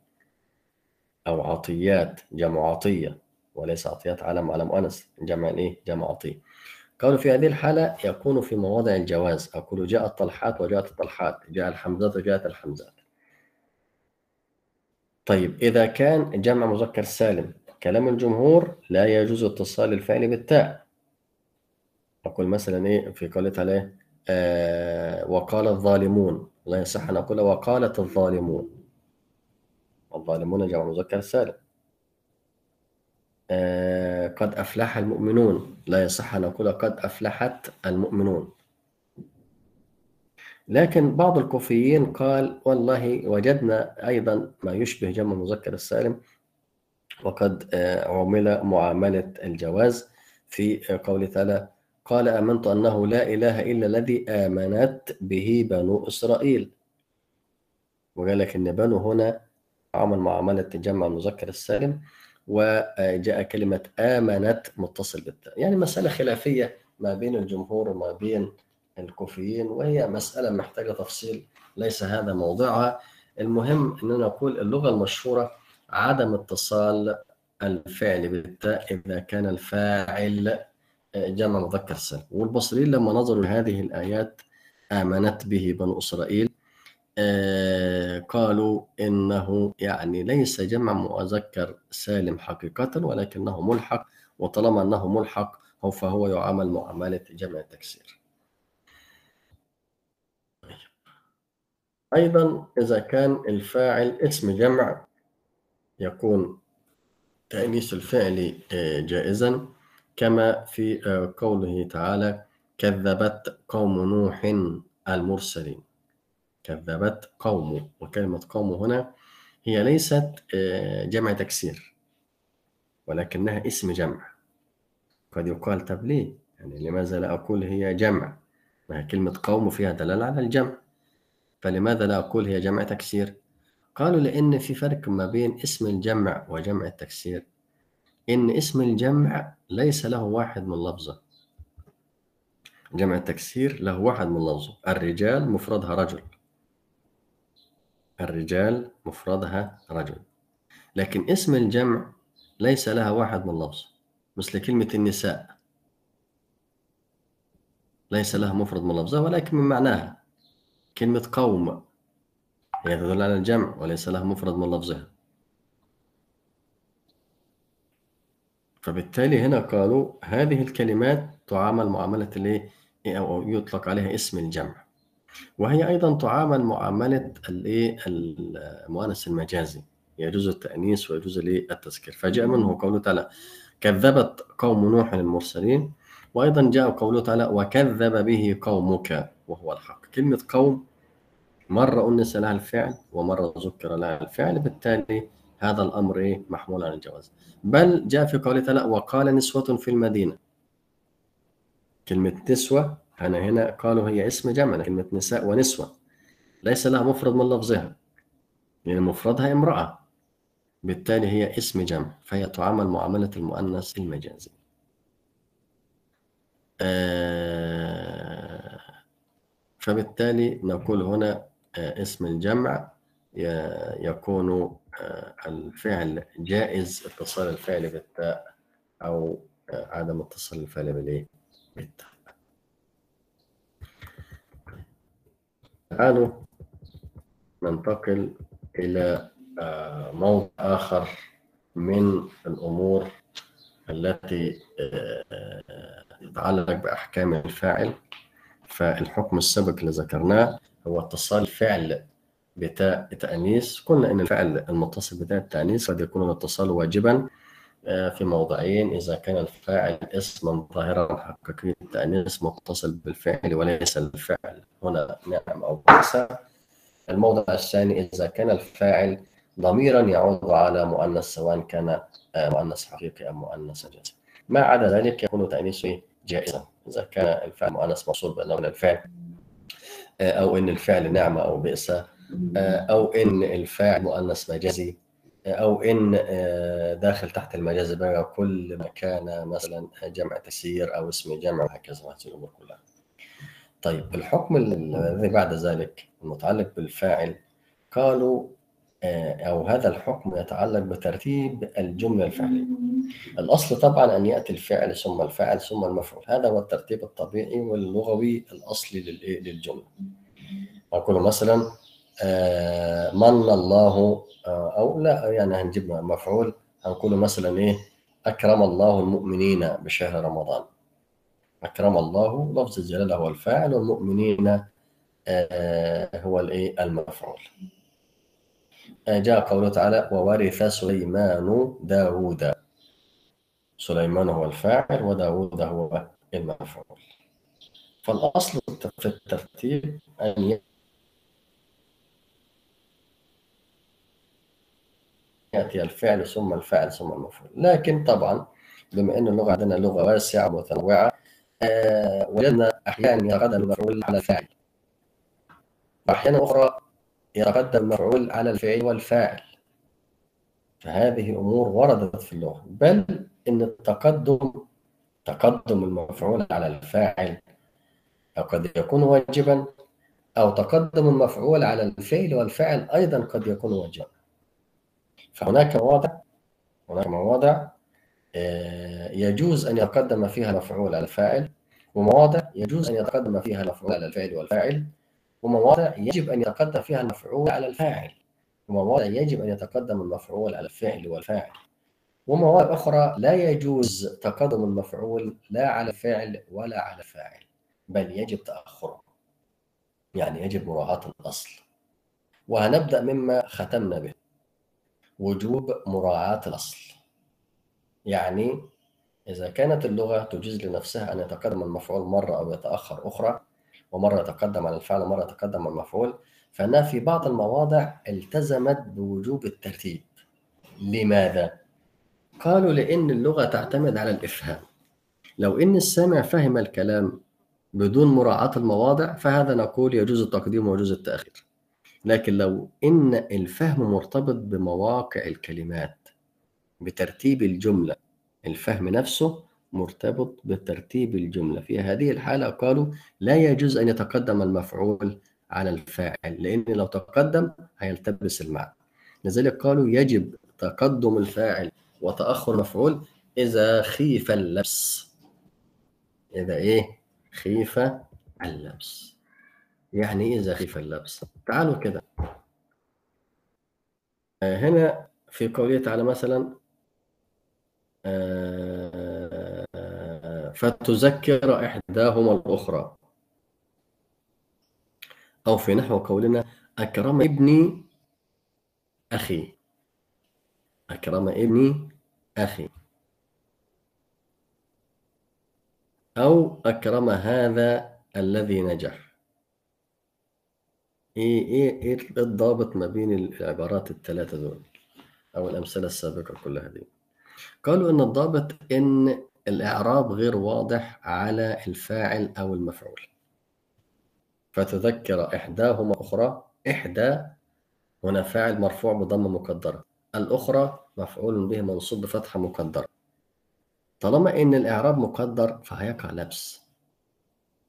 أو عطيات جمع عطية وليس عطيات علم على مؤنث جمع إيه؟ جمع عطية قالوا في هذه الحالة يكون في مواضع الجواز أقول جاء الطلحات وجاءت الطلحات جاء الحمزات وجاءت الحمزات. طيب إذا كان جمع مذكر سالم كلام الجمهور لا يجوز اتصال الفعل بالتاء. أقول مثلا إيه في قولة عليه آه وقال الظالمون لا يصح أن أقول وقالت الظالمون. الظالمون جمع مذكر سالم. قد أفلح المؤمنون. لا يصح أن أقول قد أفلحت المؤمنون. لكن بعض الكوفيين قال والله وجدنا أيضا ما يشبه جمع المذكر السالم وقد آه، عمل معاملة الجواز في قوله تعالى قال آمنت أنه لا إله إلا الذي آمنت به بنو إسرائيل. وقال لك إن بنو هنا عمل معاملة جمع المذكر السالم. وجاء كلمة آمنت متصل بالتاء يعني مسألة خلافية ما بين الجمهور وما بين الكوفيين وهي مسألة محتاجة تفصيل ليس هذا موضعها. المهم أننا نقول اللغة المشهورة عدم اتصال الفعل بالتاء إذا كان الفاعل جمع مذكر سالم والبصريين لما نظروا لهذه الآيات آمنت به بنو إسرائيل آه، قالوا إنه يعني ليس جمع مذكر سالم حقيقة ولكنه ملحق وطالما أنه ملحق هو فهو يعامل معاملة جمع التكسير أيضا إذا كان الفاعل اسم جمع يكون تأنيث الفعل آه، جائزا كما في آه، قوله تعالى كذبت قوم نوح المرسلين. كذبت قوم وكلمة قوم هنا هي ليست آه، جمع تكسير ولكنها اسم جمع قد يقال طب ليه؟ يعني لماذا لا أقول هي جمع؟ ما هي كلمة قوم فيها دلالة على الجمع فلماذا لا أقول هي جمع تكسير؟ قالوا لأن في فرق ما بين اسم الجمع وجمع التكسير إن اسم الجمع ليس له واحد من لفظة جمع التكسير له واحد من لفظه الرجال مفردها رجل الرجال مفردها رجل. لكن اسم الجمع ليس لها واحد من لفظ مثل كلمة النساء. ليس لها مفرد من لفظها ولكن من معناها. كلمة قوم هي تدل على الجمع وليس لها مفرد من لفظها. فبالتالي هنا قالوا هذه الكلمات تعامل معاملة الايه أو يطلق عليها اسم الجمع. وهي أيضا تعامل معاملة الإيه؟ المؤنث المجازي. يجوز التأنيث ويجوز التذكير. فجاء منه قوله تعالى كذبت قوم نوح المرسلين وأيضا جاء قوله تعالى وكذب به قومك وهو الحق. كلمة قوم مرة أنس لها الفعل ومرة ذكر لها الفعل بالتالي هذا الأمر إيه؟ محمول على الجواز. بل جاء في قوله تعالى وقال نسوة في المدينة كلمة نسوة أنا هنا قالوا هي اسم جمع كلمة نساء ونسوة. ليس لها مفرد من لفظها. يعني مفردها امرأة. بالتالي هي اسم جمع فهي تعامل معاملة المؤنث المجازي. آه، فبالتالي نقول هنا آه، اسم الجمع يكون آه، الفعل جائز اتصال الفعل بالتاء أو عدم اتصال الفعل بالإيه؟ بالتاء. تعالوا ننتقل إلى آه، موضع آخر من الأمور التي آه، تتعلق بأحكام الفاعل. فالحكم السابق اللي ذكرناه هو اتصال الفعل بتاء تأنيث قلنا إن الفعل المتصل بتاء التأنيث قد يكون الاتصال واجبا. آه، في موضعين إذا كان الفاعل اسما ظاهرا حقيقي التأنيث متصل بالفعل وليس الفعل. هنا نعم أو ليس. الموضع الثاني إذا كان الفاعل ضميرا يعود على مؤنث سواء كان آه، مؤنث حقيقي أم مؤنث جنسي ما عدا ذلك يكون تأنيثه جائزا. إذا كان الفعل مؤنث موصول بأنه من الفعل آه، أو إن الفعل نعمة أو بئس آه، أو إن الفاعل مؤنث مجازي أو إن آه، داخل تحت المجاز بقى كل ما كان مثلا جمع تسيير أو اسم جمع وهكذا هذه الأمور كلها. طيب الحكم الذي بعد ذلك المتعلق بالفاعل قالوا آه، أو هذا الحكم يتعلق بترتيب الجملة الفعلية. الأصل طبعا أن يأتي الفعل ثم الفاعل ثم المفعول، هذا هو الترتيب الطبيعي واللغوي الأصلي للإيه؟ للجملة. أقول مثلا من الله آه، أو لا يعني هنجيب مفعول. هنقول مثلا إيه؟ أكرم الله المؤمنين بشهر رمضان. أكرم الله لفظ الجلالة هو الفاعل والمؤمنين آه، هو الإيه؟ المفعول. آه، جاء قوله تعالى وورث سليمان داود. سليمان هو الفاعل وداود هو المفعول. فالأصل في الترتيب أن يأتي الفعل ثم الفاعل ثم المفعول. لكن طبعا بما أن اللغة عندنا لغة واسعة متنوعة آه، وجدنا أحيانا يتقدم المفعول على الفاعل. وأحيانا أخرى يتقدم المفعول على الفعل والفاعل. فهذه أمور وردت في اللغة. بل إن التقدم تقدم المفعول على الفاعل قد يكون واجبا أو تقدم المفعول على الفعل والفاعل أيضا قد يكون واجبا. فهناك مواضع هناك مواضع آه، يجوز أن يتقدم فيها المفعول على الفاعل ومواضع يجوز أن يتقدم فيها المفعول على الفعل والفاعل ومواضع يجب أن يتقدم فيها المفعول على الفاعل ومواضع يجب أن يتقدم المفعول على الفعل والفاعل ومواضع أخرى لا يجوز تقدم المفعول لا على الفعل ولا على الفاعل بل يجب تأخره يعني يجب مراعاة الأصل. وهنبدأ مما ختمنا به. وجوب مراعاة الأصل. يعني إذا كانت اللغة تجيز لنفسها أن يتقدم المفعول مرة أو يتأخر أخرى ومرة يتقدم على الفعل ومرة يتقدم على المفعول فإنها في بعض المواضع التزمت بوجوب الترتيب. لماذا؟ قالوا لأن اللغة تعتمد على الإفهام. لو إن السامع فهم الكلام بدون مراعاة المواضع فهذا نقول يجوز التقديم ويجوز التأخير. لكن لو إن الفهم مرتبط بمواقع الكلمات بترتيب الجملة الفهم نفسه مرتبط بترتيب الجملة. في هذه الحالة قالوا لا يجوز أن يتقدم المفعول على الفاعل لأن لو تقدم هيلتبس المعنى. لذلك قالوا يجب تقدم الفاعل وتأخر المفعول إذا خيف اللبس. إذا إيه؟ خيف اللبس. يعني إيه إذا خيف اللبس؟ تعالوا كده. آه، هنا في قوله تعالى مثلا آه، فتذكر إحداهما الأخرى. أو في نحو قولنا أكرم ابني أخي. أكرم ابني أخي. أو أكرم هذا الذي نجح. إيه إيه إيه الضابط ما بين العبارات الثلاثة دول أو الأمثلة السابقة كلها دي؟ قالوا إن الضابط إن الإعراب غير واضح على الفاعل أو المفعول. فتذكر إحداهما أخرى إحدى هنا فاعل مرفوع بضمة مقدرة. الأخرى مفعول به منصوب بفتحة مقدرة. طالما إن الإعراب مقدر فهيقع لبس.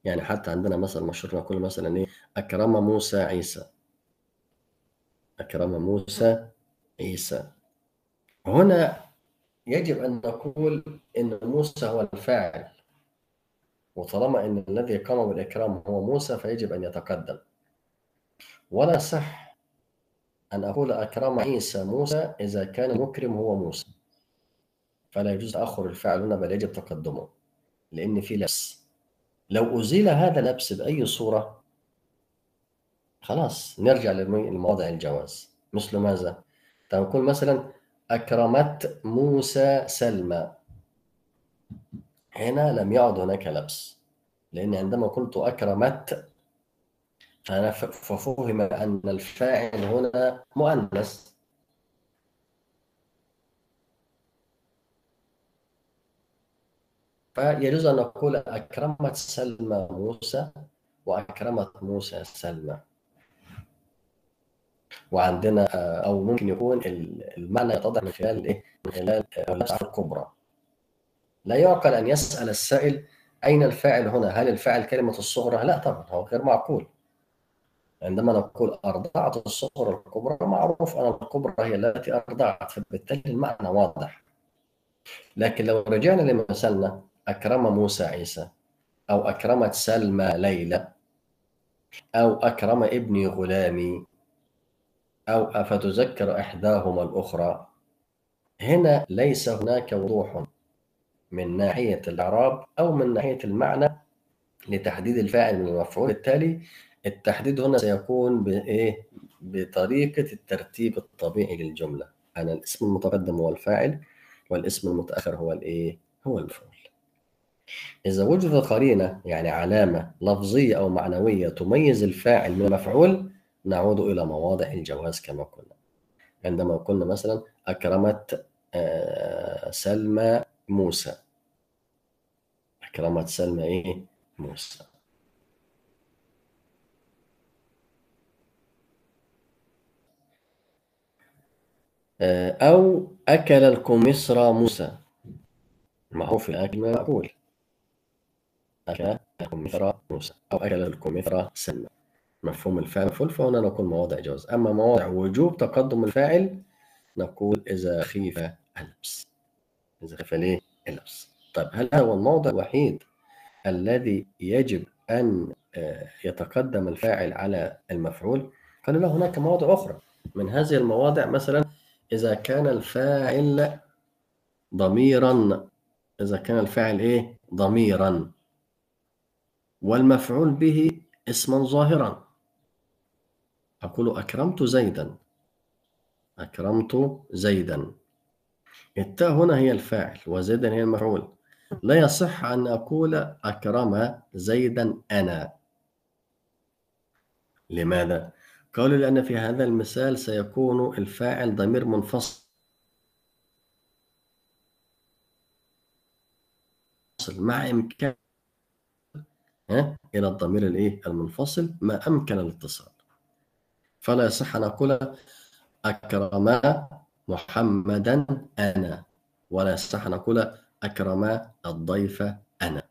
يعني حتى عندنا مثل مشهور نقول مثلا إيه أكرم موسى عيسى. أكرم موسى عيسى. هنا يجب أن نقول إن موسى هو الفاعل. وطالما إن الذي قام بالإكرام هو موسى فيجب أن يتقدم. ولا صح أن أقول أكرم عيسى موسى إذا كان المكرم هو موسى. فلا يجوز تأخر الفعل هنا بل يجب تقدمه. لأن في لبس لو أزيل هذا اللبس بأي صورة خلاص نرجع لموضع الجواز. مثل ماذا؟ تقول مثلا أكرمت موسى سلمى. هنا لم يعد هناك لبس لأن عندما قلت أكرمت فأنا ففهم أن الفاعل هنا مؤنث. فيجوز أن نقول أكرمت سلمى موسى وأكرمت موسى سلمى وعندنا أو ممكن يكون ال- المعنى يتضح من خلال إيه؟ من خلال الكبرى. لا يعقل أن يسأل السائل أين الفاعل هنا؟ هل الفاعل كلمة الصغرى؟ لا طبعا هو غير معقول. عندما نقول أرضعت الصغرى الكبرى معروف أن الكبرى هي التي أرضعت فبالتالي المعنى واضح. لكن لو رجعنا لمثلنا أكرم موسى عيسى أو أكرمت سلمى ليلى أو أكرم ابني غلامي أو أفتذكر إحداهما الأخرى هنا ليس هناك وضوح من ناحية الإعراب أو من ناحية المعنى لتحديد الفاعل من المفعول بالتالي التحديد هنا سيكون بإيه؟ بطريقة الترتيب الطبيعي للجملة أنا الاسم المتقدم هو الفاعل والاسم المتأخر هو الإيه؟ هو المفعول إذا وجدت قرينة يعني علامة لفظية أو معنوية تميز الفاعل من المفعول نعود إلى مواضع الجواز كما قلنا. عندما قلنا مثلا أكرمت آه، سلمى موسى. أكرمت سلمى إيه؟ موسى. آه، أو أكل الكمثرى موسى. معروف الأكل أكل الكمثرى موسى أو أكل الكمثرى سلمى مفهوم الفعل مفعول فهنا نقول مواضع جواز أما مواضع وجوب تقدم الفاعل نقول إذا خيف اللبس إذا خيف ليه؟ اللبس طيب هل هذا هو الموضع الوحيد الذي يجب أن آه، يتقدم الفاعل على المفعول؟ قالوا لا هناك مواضع أخرى. من هذه المواضع مثلا إذا كان الفاعل ضميرا. إذا كان الفاعل إيه؟ ضميرا. والمفعول به اسما ظاهرا. أقول أكرمت زيدا. أكرمت زيدا. التاء هنا هي الفاعل وزيدا هي المفعول. لا يصح أن أقول أكرم زيدا أنا. لماذا؟ قالوا لأن في هذا المثال سيكون الفاعل ضمير منفصل. مع إمكان ها إلى الضمير الإيه؟ المنفصل ما أمكن الاتصال. فلا يصح أن أقول أكرم محمدا أنا ولا يصح أن أقول أكرم الضيف أنا.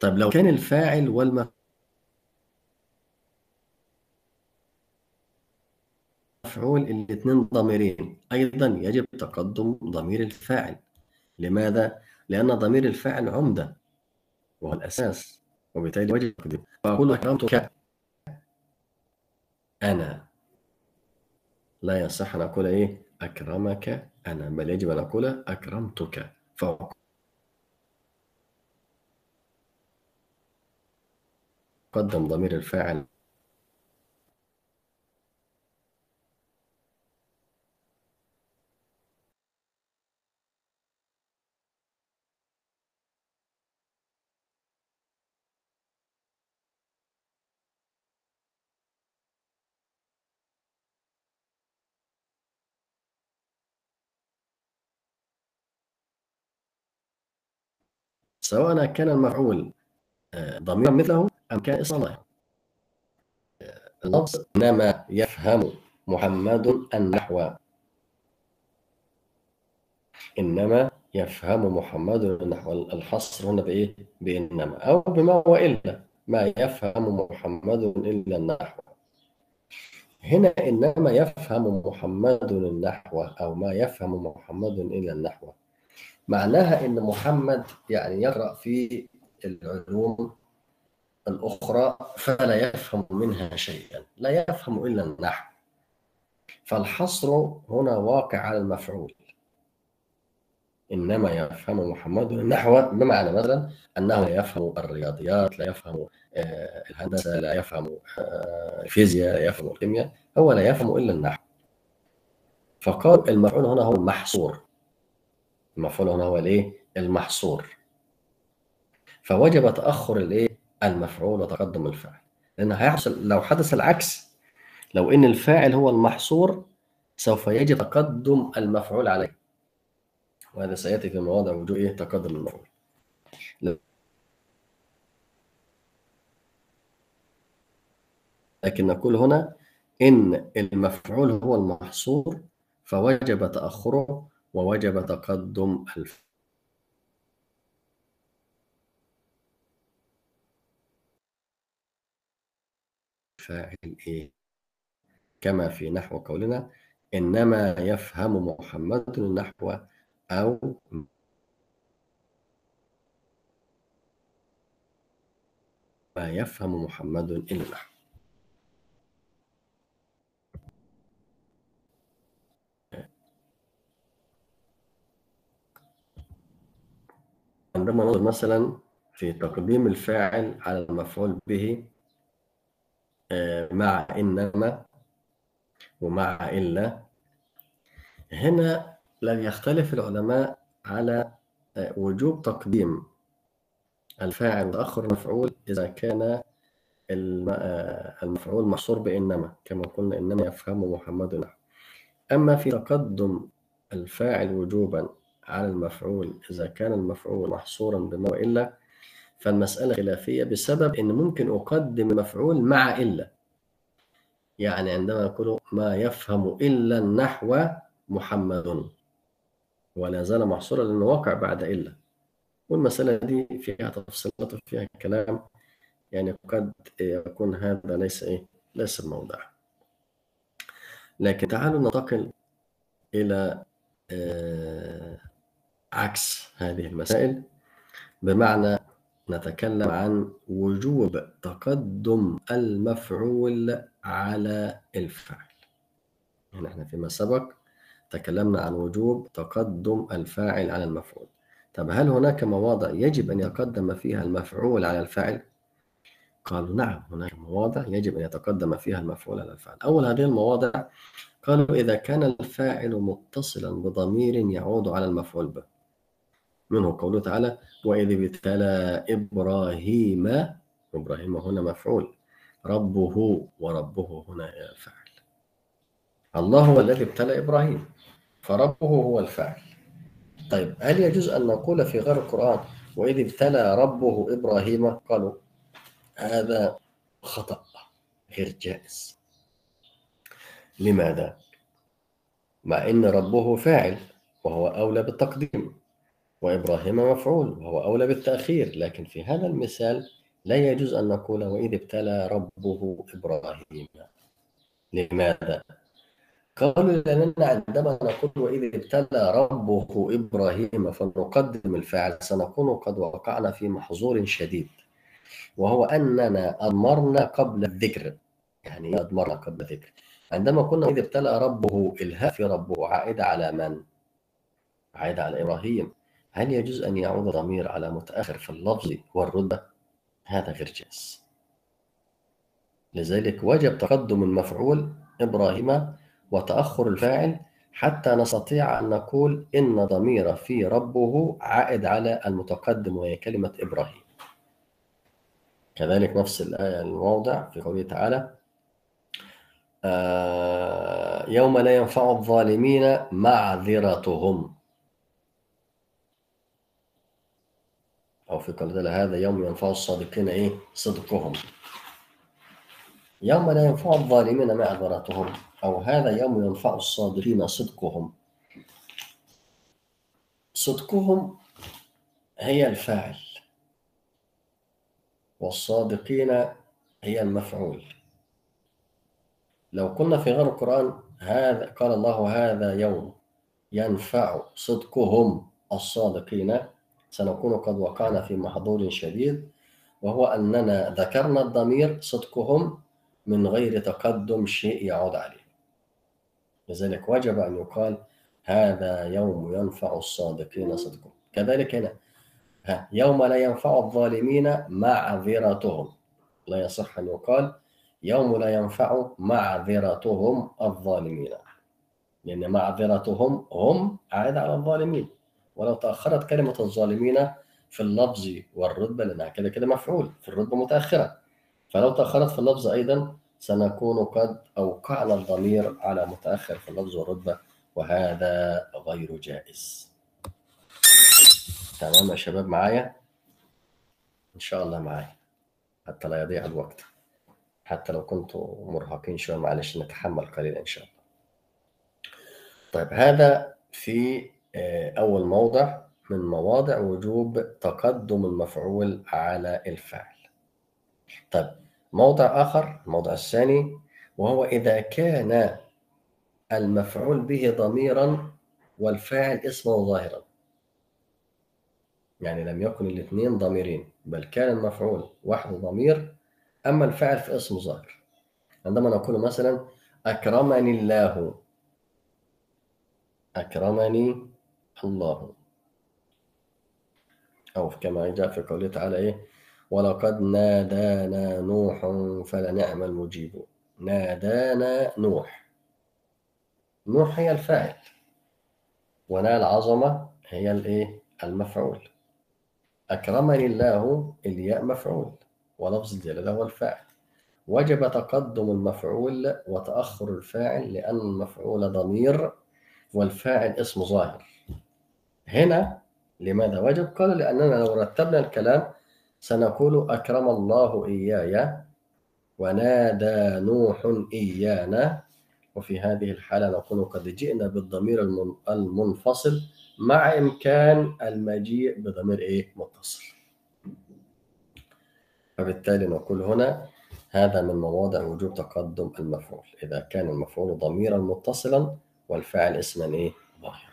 طيب لو كان الفاعل والمفعول الاثنين ضميرين أيضا يجب تقدم ضمير الفاعل. لماذا؟ لأن ضمير الفاعل عمدة وهو الأساس. وبالتالي وجب تقديمه فأقول أكرمتك أنا لا يصح أن أقول إيه؟ أكرمك أنا بل يجب أن أقول أكرمتك. فقدم ضمير الفاعل. سواء كان المفعول آه، ضميرا مثله أم كان اسم الله. اللفظ إنما يفهم محمد النحو إنما يفهم محمد النحو الحصر هنا بإيه؟ بإنما. أو بما وإلا ما يفهم محمد إلا النحو. هنا إنما يفهم محمد النحو أو ما يفهم محمد إلا النحو. معناها إن محمد يعني يقرأ في العلوم الأخرى فلا يفهم منها شيئا لا يفهم إلا النحو. فالحصر هنا واقع على المفعول. إنما يفهم محمد النحو بمعنى مثلا أنه لا يفهم الرياضيات لا يفهم آه، الهندسة لا يفهم آه، الفيزياء لا يفهم الكيمياء هو لا يفهم إلا النحو. فقال المفعول هنا هو المحصور. المفعول هنا هو الإيه؟ المحصور. فوجب تأخر الإيه؟ المفعول وتقدم الفاعل. لأن هيحصل لو حدث العكس لو إن الفاعل هو المحصور سوف يجب تقدم المفعول عليه. وهذا سيأتي في مواضع وجوه إيه؟ تقدم المفعول. لكن نقول هنا إن المفعول هو المحصور فوجب تأخره ووجب تقدم الفعل فاعل إيه كما في نحو قولنا إنما يفهم محمد النحو أو ما يفهم محمد النحو. عندما ننظر مثلا في تقديم الفاعل على المفعول به آه، مع إنما ومع إلا هنا لم يختلف العلماء على آه، وجوب تقديم الفاعل وتأخر المفعول إذا كان آه، المفعول محصور بإنما كما قلنا إنما يفهم محمد. نحو أما في تقدم الفاعل وجوبا على المفعول إذا كان المفعول محصورا بما وإلا فالمسألة خلافية بسبب إن ممكن أقدم المفعول مع إلا. يعني عندما يقول ما يفهم إلا النحو محمد ولا زال محصورا لأنه وقع بعد إلا. والمسألة دي فيها تفصيلات وفيها كلام يعني قد يكون هذا ليس إيه ليس الموضع. لكن تعالوا ننتقل إلى آه، عكس هذه المسائل. بمعنى نتكلم عن وجوب تقدم المفعول على الفعل يعني إحنا فيما سبق تكلمنا عن وجوب تقدم الفاعل على المفعول. طب هل هناك مواضع يجب أن يقدم فيها المفعول على الفاعل؟ قالوا نعم هناك مواضع يجب أن يتقدم فيها المفعول على الفاعل. أول هذه المواضع قالوا إذا كان الفاعل متصلا بضمير يعود على المفعول به. منه قوله تعالى وإذ ابتلى إبراهيم إبراهيم هنا مفعول. ربه وربه هنا فاعل. الله هو الذي ابتلى إبراهيم فربه هو الفاعل. طيب هل يجوز أن نقول في غير القرآن وإذ ابتلى ربه إبراهيم قالوا هذا خطأ غير جائز. لماذا؟ مع أن ربه فاعل وهو أولى بالتقديم. وإبراهيم مفعول وهو أولى بالتأخير لكن في هذا المثال لا يجوز أن نقول وإذ ابتلى ربه إبراهيم لماذا؟ قالوا لأننا عندما نقول وإذ ابتلى ربه إبراهيم فنقدم الفاعل سنكون قد وقعنا في محظور شديد وهو أننا أضمرنا قبل الذكر يعني أضمرنا قبل الذكر عندما قلنا إذ ابتلى ربه الهاء في ربه عائدة على من؟ عائدة على إبراهيم هل يجوز أن يعود ضمير على متأخر في اللفظ والردة؟ هذا غير جائز. لذلك وجب تقدم المفعول إبراهيم وتأخر الفاعل حتى نستطيع أن نقول إن ضمير في ربه عائد على المتقدم وهي كلمة إبراهيم. كذلك نفس الآية الموضع في قوله تعالى آه يوم لا ينفع الظالمين معذرتهم أو في تعالى هذا يوم ينفع الصادقين إيه؟ صدقهم. يوم لا ينفع الظالمين معذرتهم أو هذا يوم ينفع الصادقين صدقهم. صدقهم هي الفاعل والصادقين هي المفعول. لو قلنا في غير القرآن هذا قال الله هذا يوم ينفع صدقهم الصادقين. سنكون قد وقعنا في محظور شديد وهو أننا ذكرنا الضمير صدقهم من غير تقدم شيء يعود عليه. لذلك وجب أن يقال هذا يوم ينفع الصادقين صدقهم. كذلك هنا. ها يوم لا ينفع الظالمين معذرتهم. لا يصح أن يقال يوم لا ينفع معذرتهم الظالمين. لأن معذرتهم هم عائد على الظالمين. ولو تأخرت كلمة الظالمين في اللفظ والرتبة لأنها كده كده مفعول في الرتبة متأخرة. فلو تأخرت في اللفظ أيضا سنكون قد أوقعنا الضمير على متأخر في اللفظ والرتبة وهذا غير جائز. تمام يا شباب؟ معايا؟ إن شاء الله معايا. حتى لا يضيع الوقت. حتى لو كنتوا مرهقين شوية معلش نتحمل قليلا إن شاء الله. طيب هذا في أول موضع من مواضع وجوب تقدم المفعول على الفاعل طيب موضع آخر الموضع الثاني وهو إذا كان المفعول به ضميرا والفاعل اسمه ظاهرا. يعني لم يكن الاثنين ضميرين بل كان المفعول وحده ضمير أما الفاعل في اسم ظاهر. عندما نقول مثلا أكرمني الله. أكرمني الله. أو كما جاء في قوله تعالى إيه؟ ولقد نادانا نوح فلنعم المجيب نادانا نوح. نوح هي الفاعل. ونال العظمة هي الإيه؟ المفعول. أكرمني الله إلياء مفعول. ولفظ الجلالة هو الفاعل. وجب تقدم المفعول وتأخر الفاعل لأن المفعول ضمير والفاعل اسم ظاهر. هنا لماذا وجب؟ قالوا لأننا لو رتبنا الكلام سنقول أكرم الله إياي ونادى نوح إيانا وفي هذه الحالة نكون قد جئنا بالضمير المن- المنفصل مع إمكان المجيء بضمير إيه؟ متصل فبالتالي نقول هنا هذا من مواضع وجوب تقدم المفعول إذا كان المفعول ضميرا متصلا والفاعل اسما إيه؟ ظاهرا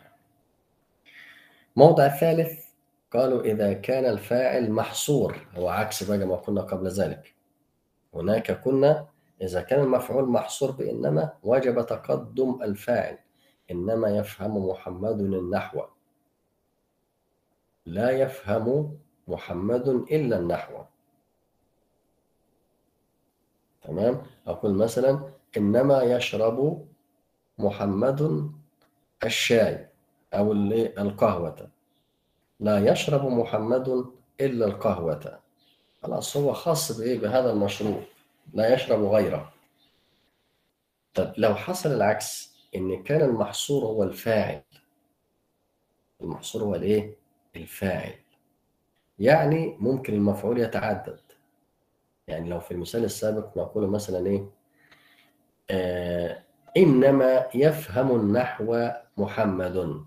موضع ثالث قالوا إذا كان الفاعل محصور هو عكس بقى ما كنا قبل ذلك. هناك كنا إذا كان المفعول محصور بإنما وجب تقدم الفاعل إنما يفهم محمد النحو. لا يفهم محمد إلا النحو. تمام؟ أقول مثلا إنما يشرب محمد الشاي. أو ال- القهوة. لا يشرب محمد إلا القهوة. خلاص هو خاص بإيه؟ بهذا المشروب لا يشرب غيره. طب لو حصل العكس إن كان المحصور هو الفاعل. المحصور هو الإيه؟ الفاعل. يعني ممكن المفعول يتعدد. يعني لو في المثال السابق نقول مثلا إيه؟ آه إنما يفهم النحو محمد.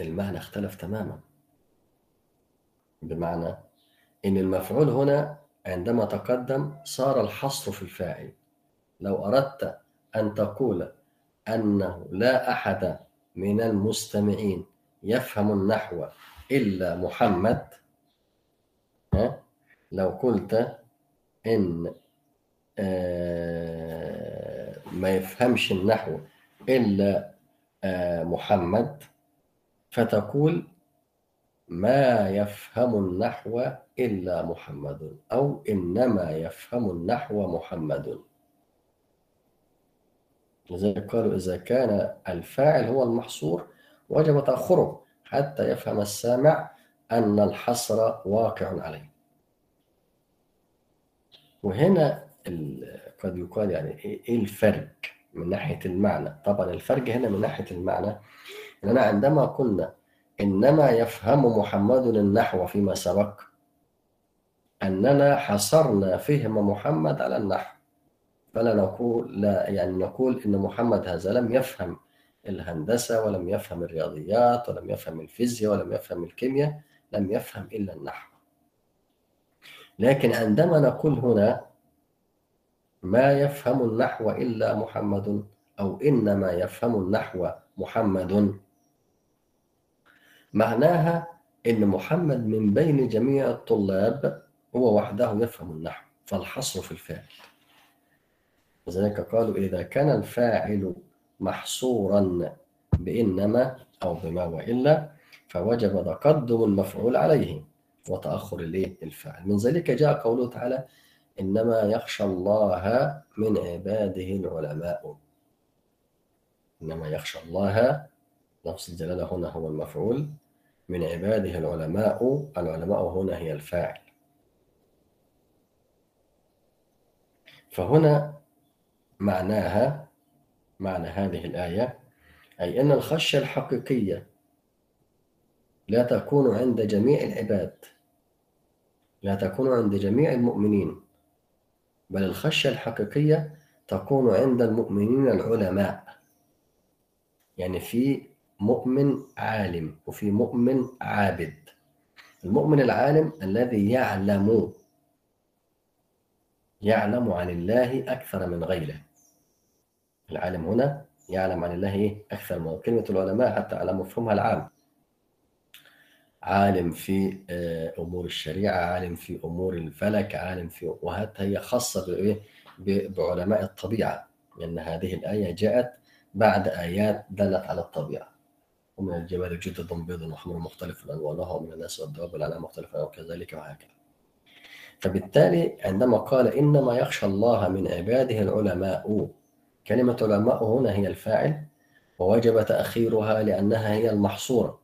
المعنى اختلف تماما بمعنى إن المفعول هنا عندما تقدم صار الحصر في الفاعل لو أردت أن تقول أنه لا أحد من المستمعين يفهم النحو إلا محمد ها؟ لو قلت إن آه، ما يفهمش النحو إلا آه، محمد فتقول ما يفهم النحو إلا محمد أو إنما يفهم النحو محمد. لذلك قالوا إذا كان الفاعل هو المحصور وجب تأخره حتى يفهم السامع أن الحصر واقع عليه. وهنا قد يقال يعني إيه الفرق من ناحية المعنى؟ طبعا الفرق هنا من ناحية المعنى أننا عندما قلنا إنما يفهم محمد النحو فيما سبق أننا حصرنا فهم محمد على النحو. فلا نقول لا يعني نقول إن محمد هذا لم يفهم الهندسة ولم يفهم الرياضيات ولم يفهم الفيزياء ولم يفهم الكيمياء لم يفهم إلا النحو. لكن عندما نقول هنا ما يفهم النحو إلا محمد أو إنما يفهم النحو محمد معناها إن محمد من بين جميع الطلاب هو وحده يفهم النحو فالحصر في الفاعل. لذلك قالوا إذا كان الفاعل محصورا بإنما أو بما وإلا فوجب تقدم المفعول عليه وتأخر الإيه؟ الفاعل. من ذلك جاء قوله تعالى إنما يخشى الله من عباده العلماء. إنما يخشى الله لفظ الجلالة هنا هو المفعول. من عباده العلماء العلماء هنا هي الفاعل. فهنا معناها معنى هذه الآية أي أن الخشية الحقيقية لا تكون عند جميع العباد لا تكون عند جميع المؤمنين بل الخشية الحقيقية تكون عند المؤمنين العلماء. يعني في مؤمن عالم وفي مؤمن عابد. المؤمن العالم الذي يعلم يعلم عن الله أكثر من غيره. العالم هنا يعلم عن الله إيه؟ أكثر من كلمة العلماء حتى على مفهومها العام. عالم في آه، أمور الشريعة عالم في أمور الفلك عالم في وهذا هي خاصة بإيه؟ ب- بعلماء الطبيعة. لأن هذه الآية جاءت بعد آيات دلت على الطبيعة. ومن الجبال جدد بيض وحمر مختلف ألوانها ومن الناس والدواب والأنعام مختلفة وكذلك وهكذا. فبالتالي عندما قال إنما يخشى الله من عباده العلماء كلمة علماء هنا هي الفاعل ووجب تأخيرها لأنها هي المحصورة.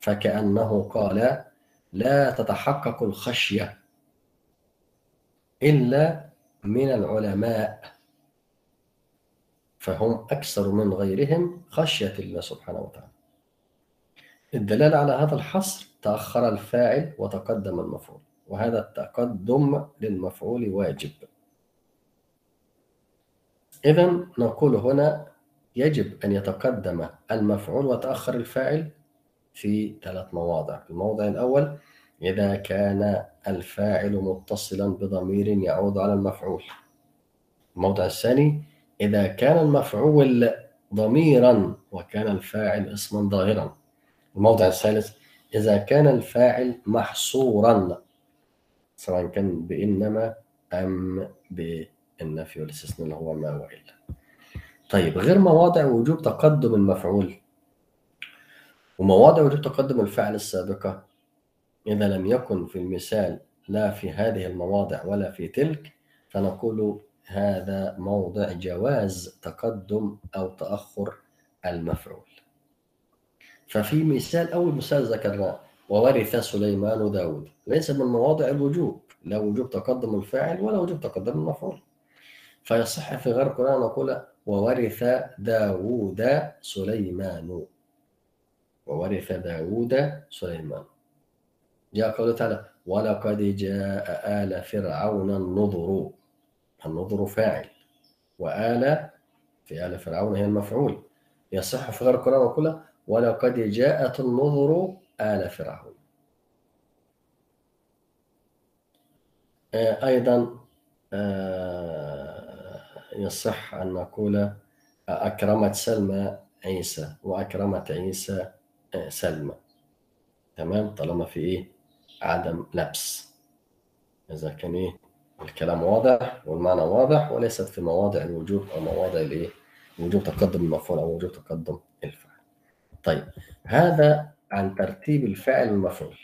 فكأنه قال لا تتحقق الخشية إلا من العلماء. فهم أكثر من غيرهم خشية الله سبحانه وتعالى. الدلالة على هذا الحصر تأخر الفاعل وتقدم المفعول وهذا التقدم للمفعول واجب. إذا نقول هنا يجب أن يتقدم المفعول وتأخر الفاعل في ثلاث مواضع. الموضع الأول إذا كان الفاعل متصلا بضمير يعود على المفعول. الموضع الثاني إذا كان المفعول ضميرا وكان الفاعل اسما ظاهرا. الموضع الثالث إذا كان الفاعل محصورا سواء كان بإنما أم بالنفي والاستثناء اللي هو ما وإلا. طيب غير مواضع وجوب تقدم المفعول. ومواضع وجوب تقدم الفعل السابقة إذا لم يكن في المثال لا في هذه المواضع ولا في تلك فنقول هذا موضع جواز تقدم أو تأخر المفعول. ففي مثال أول مثال ذكرناه وورث سليمان داود. ليس من مواضع الوجوب. لا وجوب تقدم الفاعل ولا وجوب تقدم المفعول. فيصح في غير القرآن نقول وورث داود سليمان. وورث داود سليمان. جاء قوله تعالى ولقد جاء آل فرعون النظر النظر فاعل. وآل في آل فرعون هي المفعول. يصح في غير القرآن نقول ولقد جاءت النظر آل فرعون. آه، أيضا آه، يصح أن نقول أكرمت سلمى عيسى وأكرمت عيسى آه، سلمى. تمام؟ طالما في إيه؟ عدم لبس. إذا كان إيه؟ الكلام واضح والمعنى واضح وليست في مواضع الوجوب أو مواضع الإيه؟ وجوب تقدم المفعول أو وجوب تقدم طيب هذا عن ترتيب الفاعل والمفعول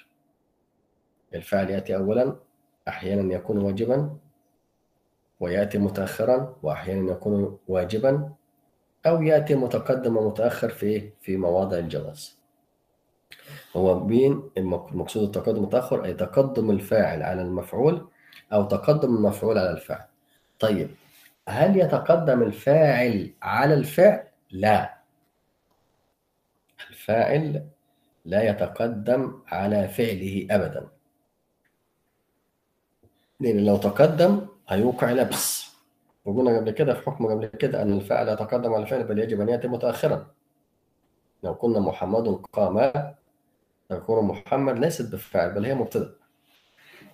الفعل يأتي أولا أحيانا يكون واجبا ويأتي متأخرا وأحيانا يكون واجبا أو يأتي متقدم ومتأخر في في مواضع الجواز. هو بين المقصود التقدم والتأخر أي تقدم الفاعل على المفعول أو تقدم المفعول على الفعل طيب هل يتقدم الفاعل على الفعل؟ لا. الفاعل لا يتقدم على فعله أبدا. لأن لو تقدم هيوقع لبس وقلنا قبل كده في حكم قبل كده أن الفاعل يتقدم على الفعل بل يجب أن يأتي متأخرا. لو قلنا محمد قام تكون محمد ليست بالفاعل بل هي مبتدأ.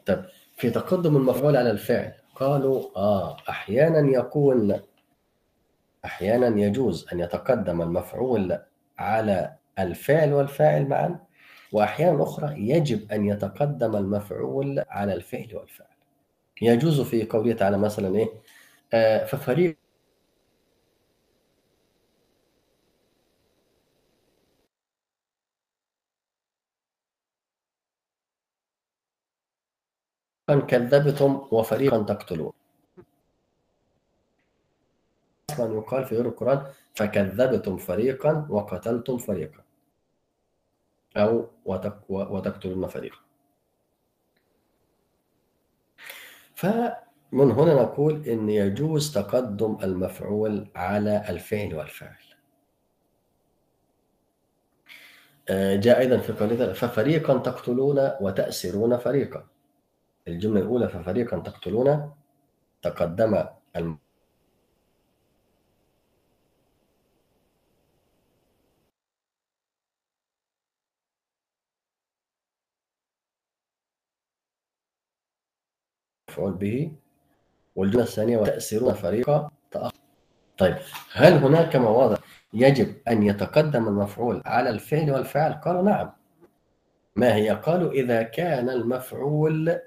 طب في تقدم المفعول على الفعل قالوا آه أحيانا يكون أحيانا يجوز أن يتقدم المفعول على الفعل والفاعل معا وأحيانا أخرى يجب أن يتقدم المفعول على الفعل والفعل يجوز في قوله تعالى مثلا إيه؟ آه، ففريق كذبتم وفريقا تقتلون. أصلا يقال في غير القرآن فكذبتم فريقا وقتلتم فريقا. وتق- وتقتلون فريقا. فمن هنا نقول إن يجوز تقدم المفعول على الفعل والفاعل. آه، جاء أيضا في قوله ففريقا تقتلون وتأسرون فريقا. الجملة الأولى ففريقا تقتلون تقدم الم... مفعول به والجملة الثانية وتأسرون فريقا تأخر. طيب هل هناك مواضع يجب أن يتقدم المفعول على الفعل والفعل؟ قالوا نعم. ما هي؟ قالوا إذا كان المفعول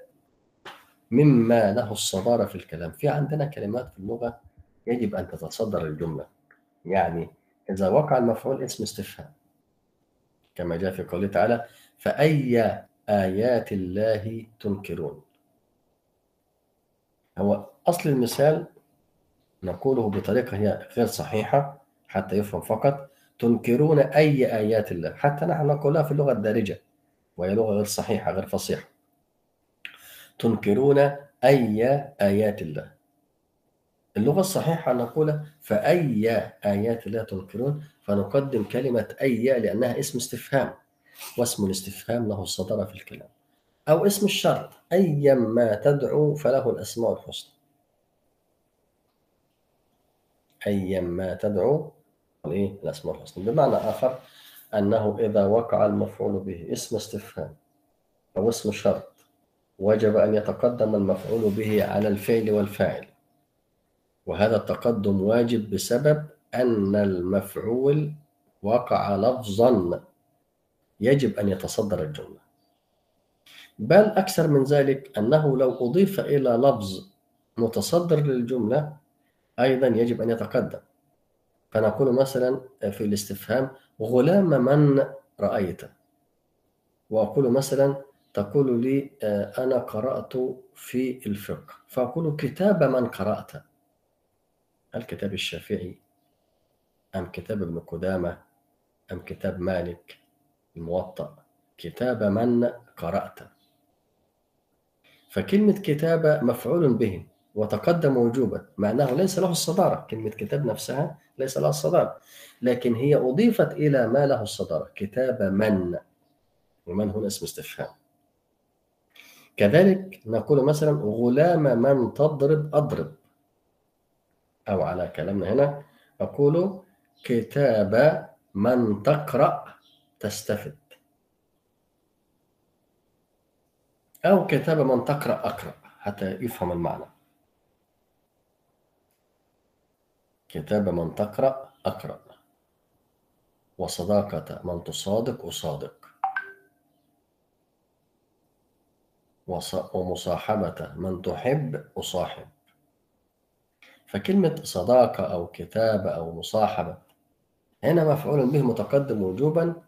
مما له الصدارة في الكلام. في عندنا كلمات في اللغة يجب أن تتصدر الجملة. يعني إذا وقع المفعول اسم استفهام كما جاء في قوله تعالى فأي آيات الله تنكرون؟ هو أصل المثال نقوله بطريقة هي غير صحيحة حتى يفهم فقط. تنكرون أي آيات الله حتى نحن نقولها في اللغة الدارجة وهي لغة غير صحيحة غير فصيحة. تنكرون أي آيات الله. اللغة الصحيحة نقول فأي آيات الله تنكرون فنقدم كلمة أي لأنها اسم استفهام واسم الاستفهام له الصدارة في الكلام. أو اسم الشرط أيا ما تدعو فله الأسماء الحسنى. أيا ما تدعو إيه؟ الأسماء الحسنى. بمعنى آخر أنه إذا وقع المفعول به اسم استفهام أو اسم شرط وجب أن يتقدم المفعول به على الفعل والفاعل. وهذا التقدم واجب بسبب أن المفعول وقع لفظا. يجب أن يتصدر الجملة. بل أكثر من ذلك أنه لو أضيف إلى لفظ متصدر للجملة أيضا يجب أن يتقدم. فنقول مثلا في الاستفهام غلام من رأيت؟ وأقول مثلا تقول لي آه، أنا قرأت في الفقه. فأقول كتاب من قرأت؟ هل كتاب الشافعي أم كتاب ابن قدامة أم كتاب مالك الموطأ. كتاب من قرأت؟ فكلمة كتابة مفعول به وتقدم وجوبا مع أنه ليس له الصدارة. كلمة كتاب نفسها ليس لها الصدارة لكن هي أضيفت إلى ما له الصدارة كتاب من؟ ومن هنا اسم استفهام. كذلك نقول مثلا غلام من تضرب أضرب أو على كلامنا هنا أقول كتاب من تقرأ تستفد. أو كتاب من تقرأ أقرأ حتى يفهم المعنى. كتاب من تقرأ أقرأ. وصداقة من تصادق أصادق. ومصاحبة من تحب أصاحب. فكلمة صداقة أو كتابة أو مصاحبة هنا مفعول به متقدم وجوبا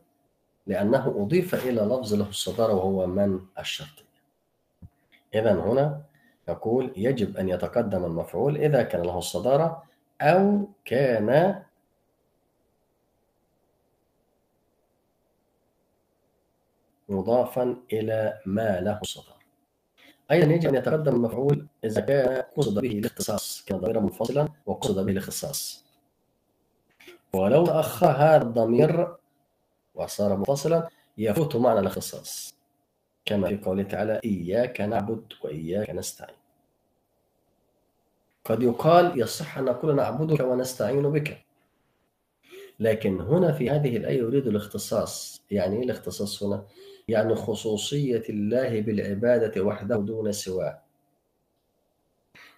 لأنه أضيف إلى لفظ له الصدارة وهو من الشرطية إذا هنا نقول يجب أن يتقدم المفعول إذا كان له الصدارة أو كان مضافا إلى ما له الصدارة. أيضا يجب أن يتقدم المفعول إذا كان قصد به الاختصاص كان ضميرا منفصلا وقصد به الاختصاص. ولو تأخر هذا الضمير وصار منفصلا يفوت معنى الاختصاص. كما في قوله تعالى إياك نعبد وإياك نستعين. قد يقال يصح أن نقول نعبدك ونستعين بك. لكن هنا في هذه الآية يريد الاختصاص. يعني إيه الاختصاص هنا؟ يعني خصوصية الله بالعبادة وحده دون سواه.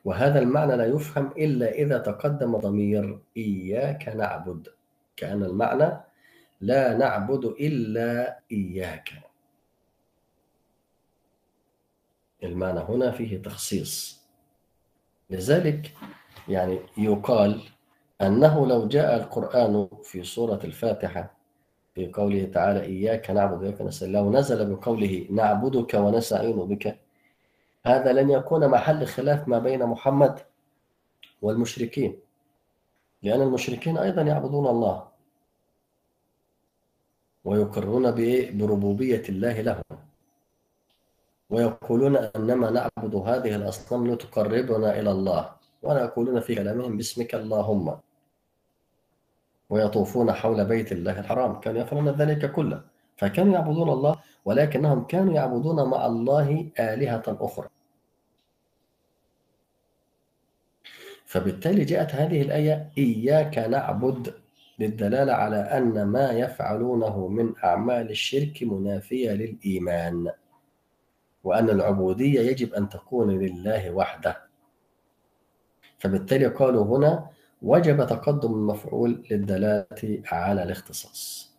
وهذا المعنى لا يفهم إلا إذا تقدم ضمير إياك نعبد. كأن المعنى لا نعبد إلا إياك. المعنى هنا فيه تخصيص لذلك يعني يقال أنه لو جاء القرآن في سورة الفاتحة في قوله تعالى إياك نعبد وإياك نستعين لو نزل بقوله نعبدك ونستعين بك هذا لن يكون محل خلاف ما بين محمد والمشركين لأن المشركين أيضا يعبدون الله ويقرون؟ بربوبية الله لهم ويقولون أنما نعبد هذه الأصنام لتقربنا إلى الله ولا يقولون في كلامهم باسمك اللهم. ويطوفون حول بيت الله الحرام كانوا يفعلون ذلك كله. فكانوا يعبدون الله ولكنهم كانوا يعبدون مع الله آلهة أخرى. فبالتالي جاءت هذه الآية إياك نعبد للدلالة على أن ما يفعلونه من أعمال الشرك منافية للإيمان. وأن العبودية يجب أن تكون لله وحده. فبالتالي قالوا هنا وجب تقدم المفعول للدلالة على الاختصاص.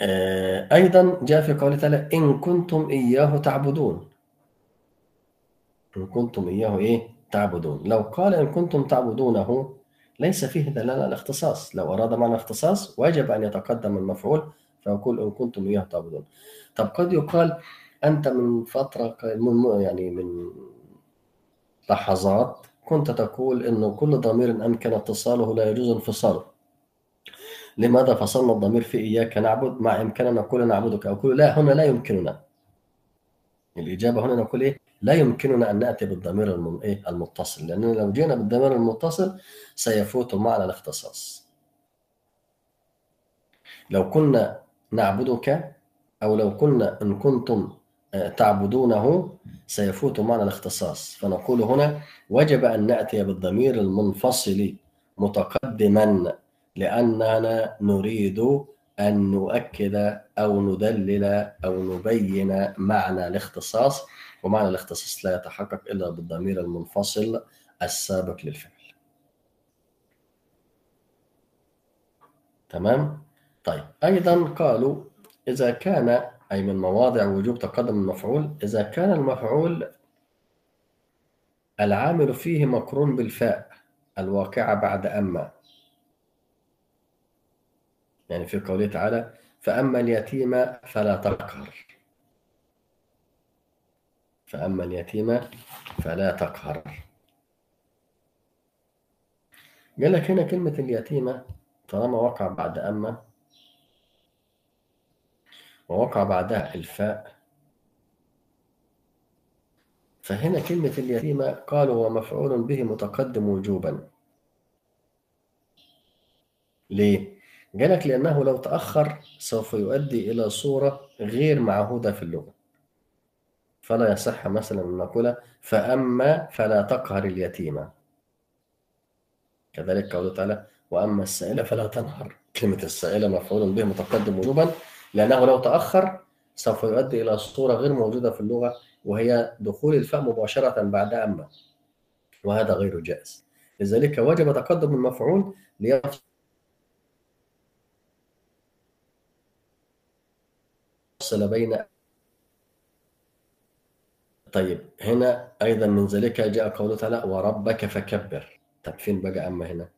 آه، أيضا جاء في قوله تعالى إن كنتم إياه تعبدون. إن كنتم إياه إيه؟ تعبدون. لو قال إن كنتم تعبدونه ليس فيه دلالة على الاختصاص. لو أراد معنى الاختصاص وجب أن يتقدم المفعول فيقول إن كنتم إياه تعبدون. طب قد يقال أنت من فترة من يعني من لحظات كنت تقول أنه كل ضمير أمكن اتصاله لا يجوز انفصاله. لماذا فصلنا الضمير في إياك نعبد مع إمكاننا نقول نعبدك أو نقول لا هنا لا يمكننا. الإجابة هنا نقول إيه؟ لا يمكننا أن نأتي بالضمير إيه؟ المتصل. لأننا لو جينا بالضمير المتصل سيفوت معنى الاختصاص. لو كنا نعبدك أو لو كنا إن كنتم آه، تعبدونه سيفوت معنى الاختصاص. فنقول هنا وجب أن نأتي بالضمير المنفصل متقدما لأننا نريد أن نؤكد أو ندلل أو نبين معنى الاختصاص. ومعنى الاختصاص لا يتحقق إلا بالضمير المنفصل السابق للفعل. تمام؟ طيب أيضا قالوا إذا كان أي من مواضع وجوب تقدم المفعول إذا كان المفعول العامل فيه مقرون بالفاء الواقعة بعد أما. يعني في قوله تعالى فأما اليتيم فلا تقهر. فأما اليتيم فلا تقهر. قال لك هنا كلمة اليتيمة طالما وقع بعد أما ووقع بعدها الفاء. فهنا كلمة اليتيمة قالوا ومفعول به متقدم وجوبا. ليه؟ قالك لأنه لو تأخر سوف يؤدي إلى صورة غير معهودة في اللغة. فلا يصح مثلا أن نقول فأما فلا تقهر اليتيمة كذلك قوله تعالى وأما السائلة فلا تنهر. كلمة السائلة مفعول به متقدم وجوبا. لأنه لو تأخر سوف يؤدي إلى صورة غير موجودة في اللغة وهي دخول الفاء مباشرة بعد أما وهذا غير جائز. لذلك وجب تقدم المفعول ليفصل بين طيب هنا أيضا من ذلك جاء قوله تعالى وربك فكبر طب فين بقى أما هنا؟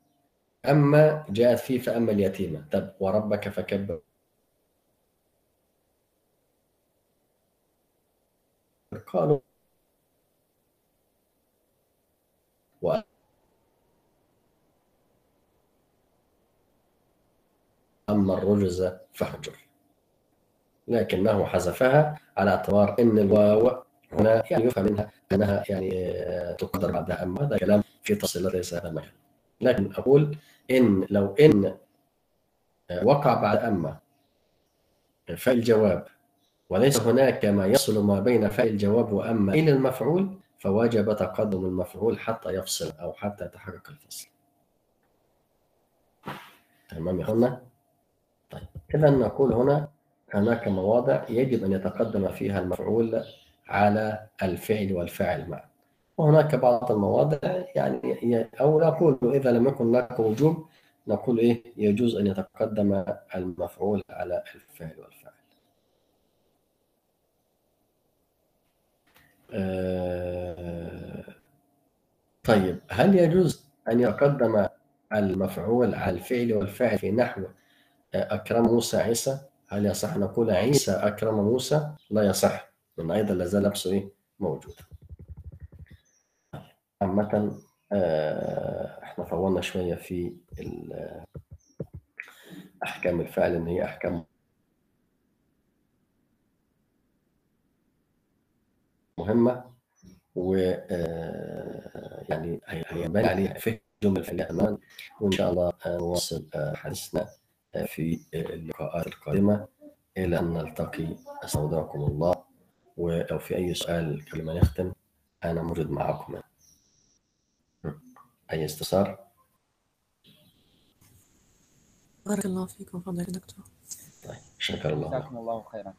أما جاءت فيه فأما اليتيمة. طب وربك فكبر قالوا و أما الرجز فاهجر. لكنه حذفها على اعتبار أن الواو هنا يعني يفهم منها أنها يعني آه، تقدر بعدها أما هذا كلام في تفصيل ليس هذا المكان. لكن أقول إن لو إن آه، وقع بعد أما فاء الجواب وليس هناك ما يفصل ما بين فاء الجواب وأما إلى المفعول فوجب تقدم المفعول حتى يفصل أو حتى يتحقق الفصل. تمام يا أخوانا؟ طيب إذا نقول هنا هناك مواضع يجب أن يتقدم فيها المفعول على الفعل والفاعل معا وهناك بعض المواضع يعني أو نقول إذا لم يكن هناك وجوب نقول إيه يجوز أن يتقدم المفعول على الفعل والفاعل. طيب هل يجوز أن يقدم المفعول على الفعل والفاعل في نحو آه، أكرم موسى عيسى؟ هل يصح أن نقول عيسى أكرم موسى؟ لا يصح من أيضا لا زال لبسه إيه؟ موجود. عامة آه، إحنا طولنا شوية في أحكام الفعل إن هي أحكام مهمة و آه، يعني هي- هينبني عليها فهم جمل فعلية تماما وإن شاء الله آه، نواصل آه، حديثنا في اللقاءات القادمة. إلى أن نلتقي أستودعكم الله. ولو في أي سؤال قبل ما نختم أنا موجود معكم. أي استفسار؟ بارك الله فيكم فضيلة الدكتور. طيب شكر الله. جزاكم الله خيرا.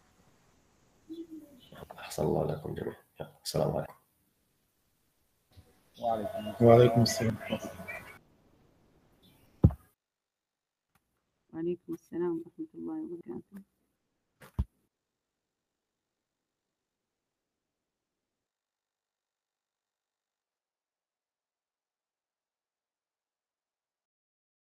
أحسن الله لكم جميعا. السلام عليكم. وعليكم السلام. وعليكم السلام. وعليكم السلام ورحمة الله وبركاته.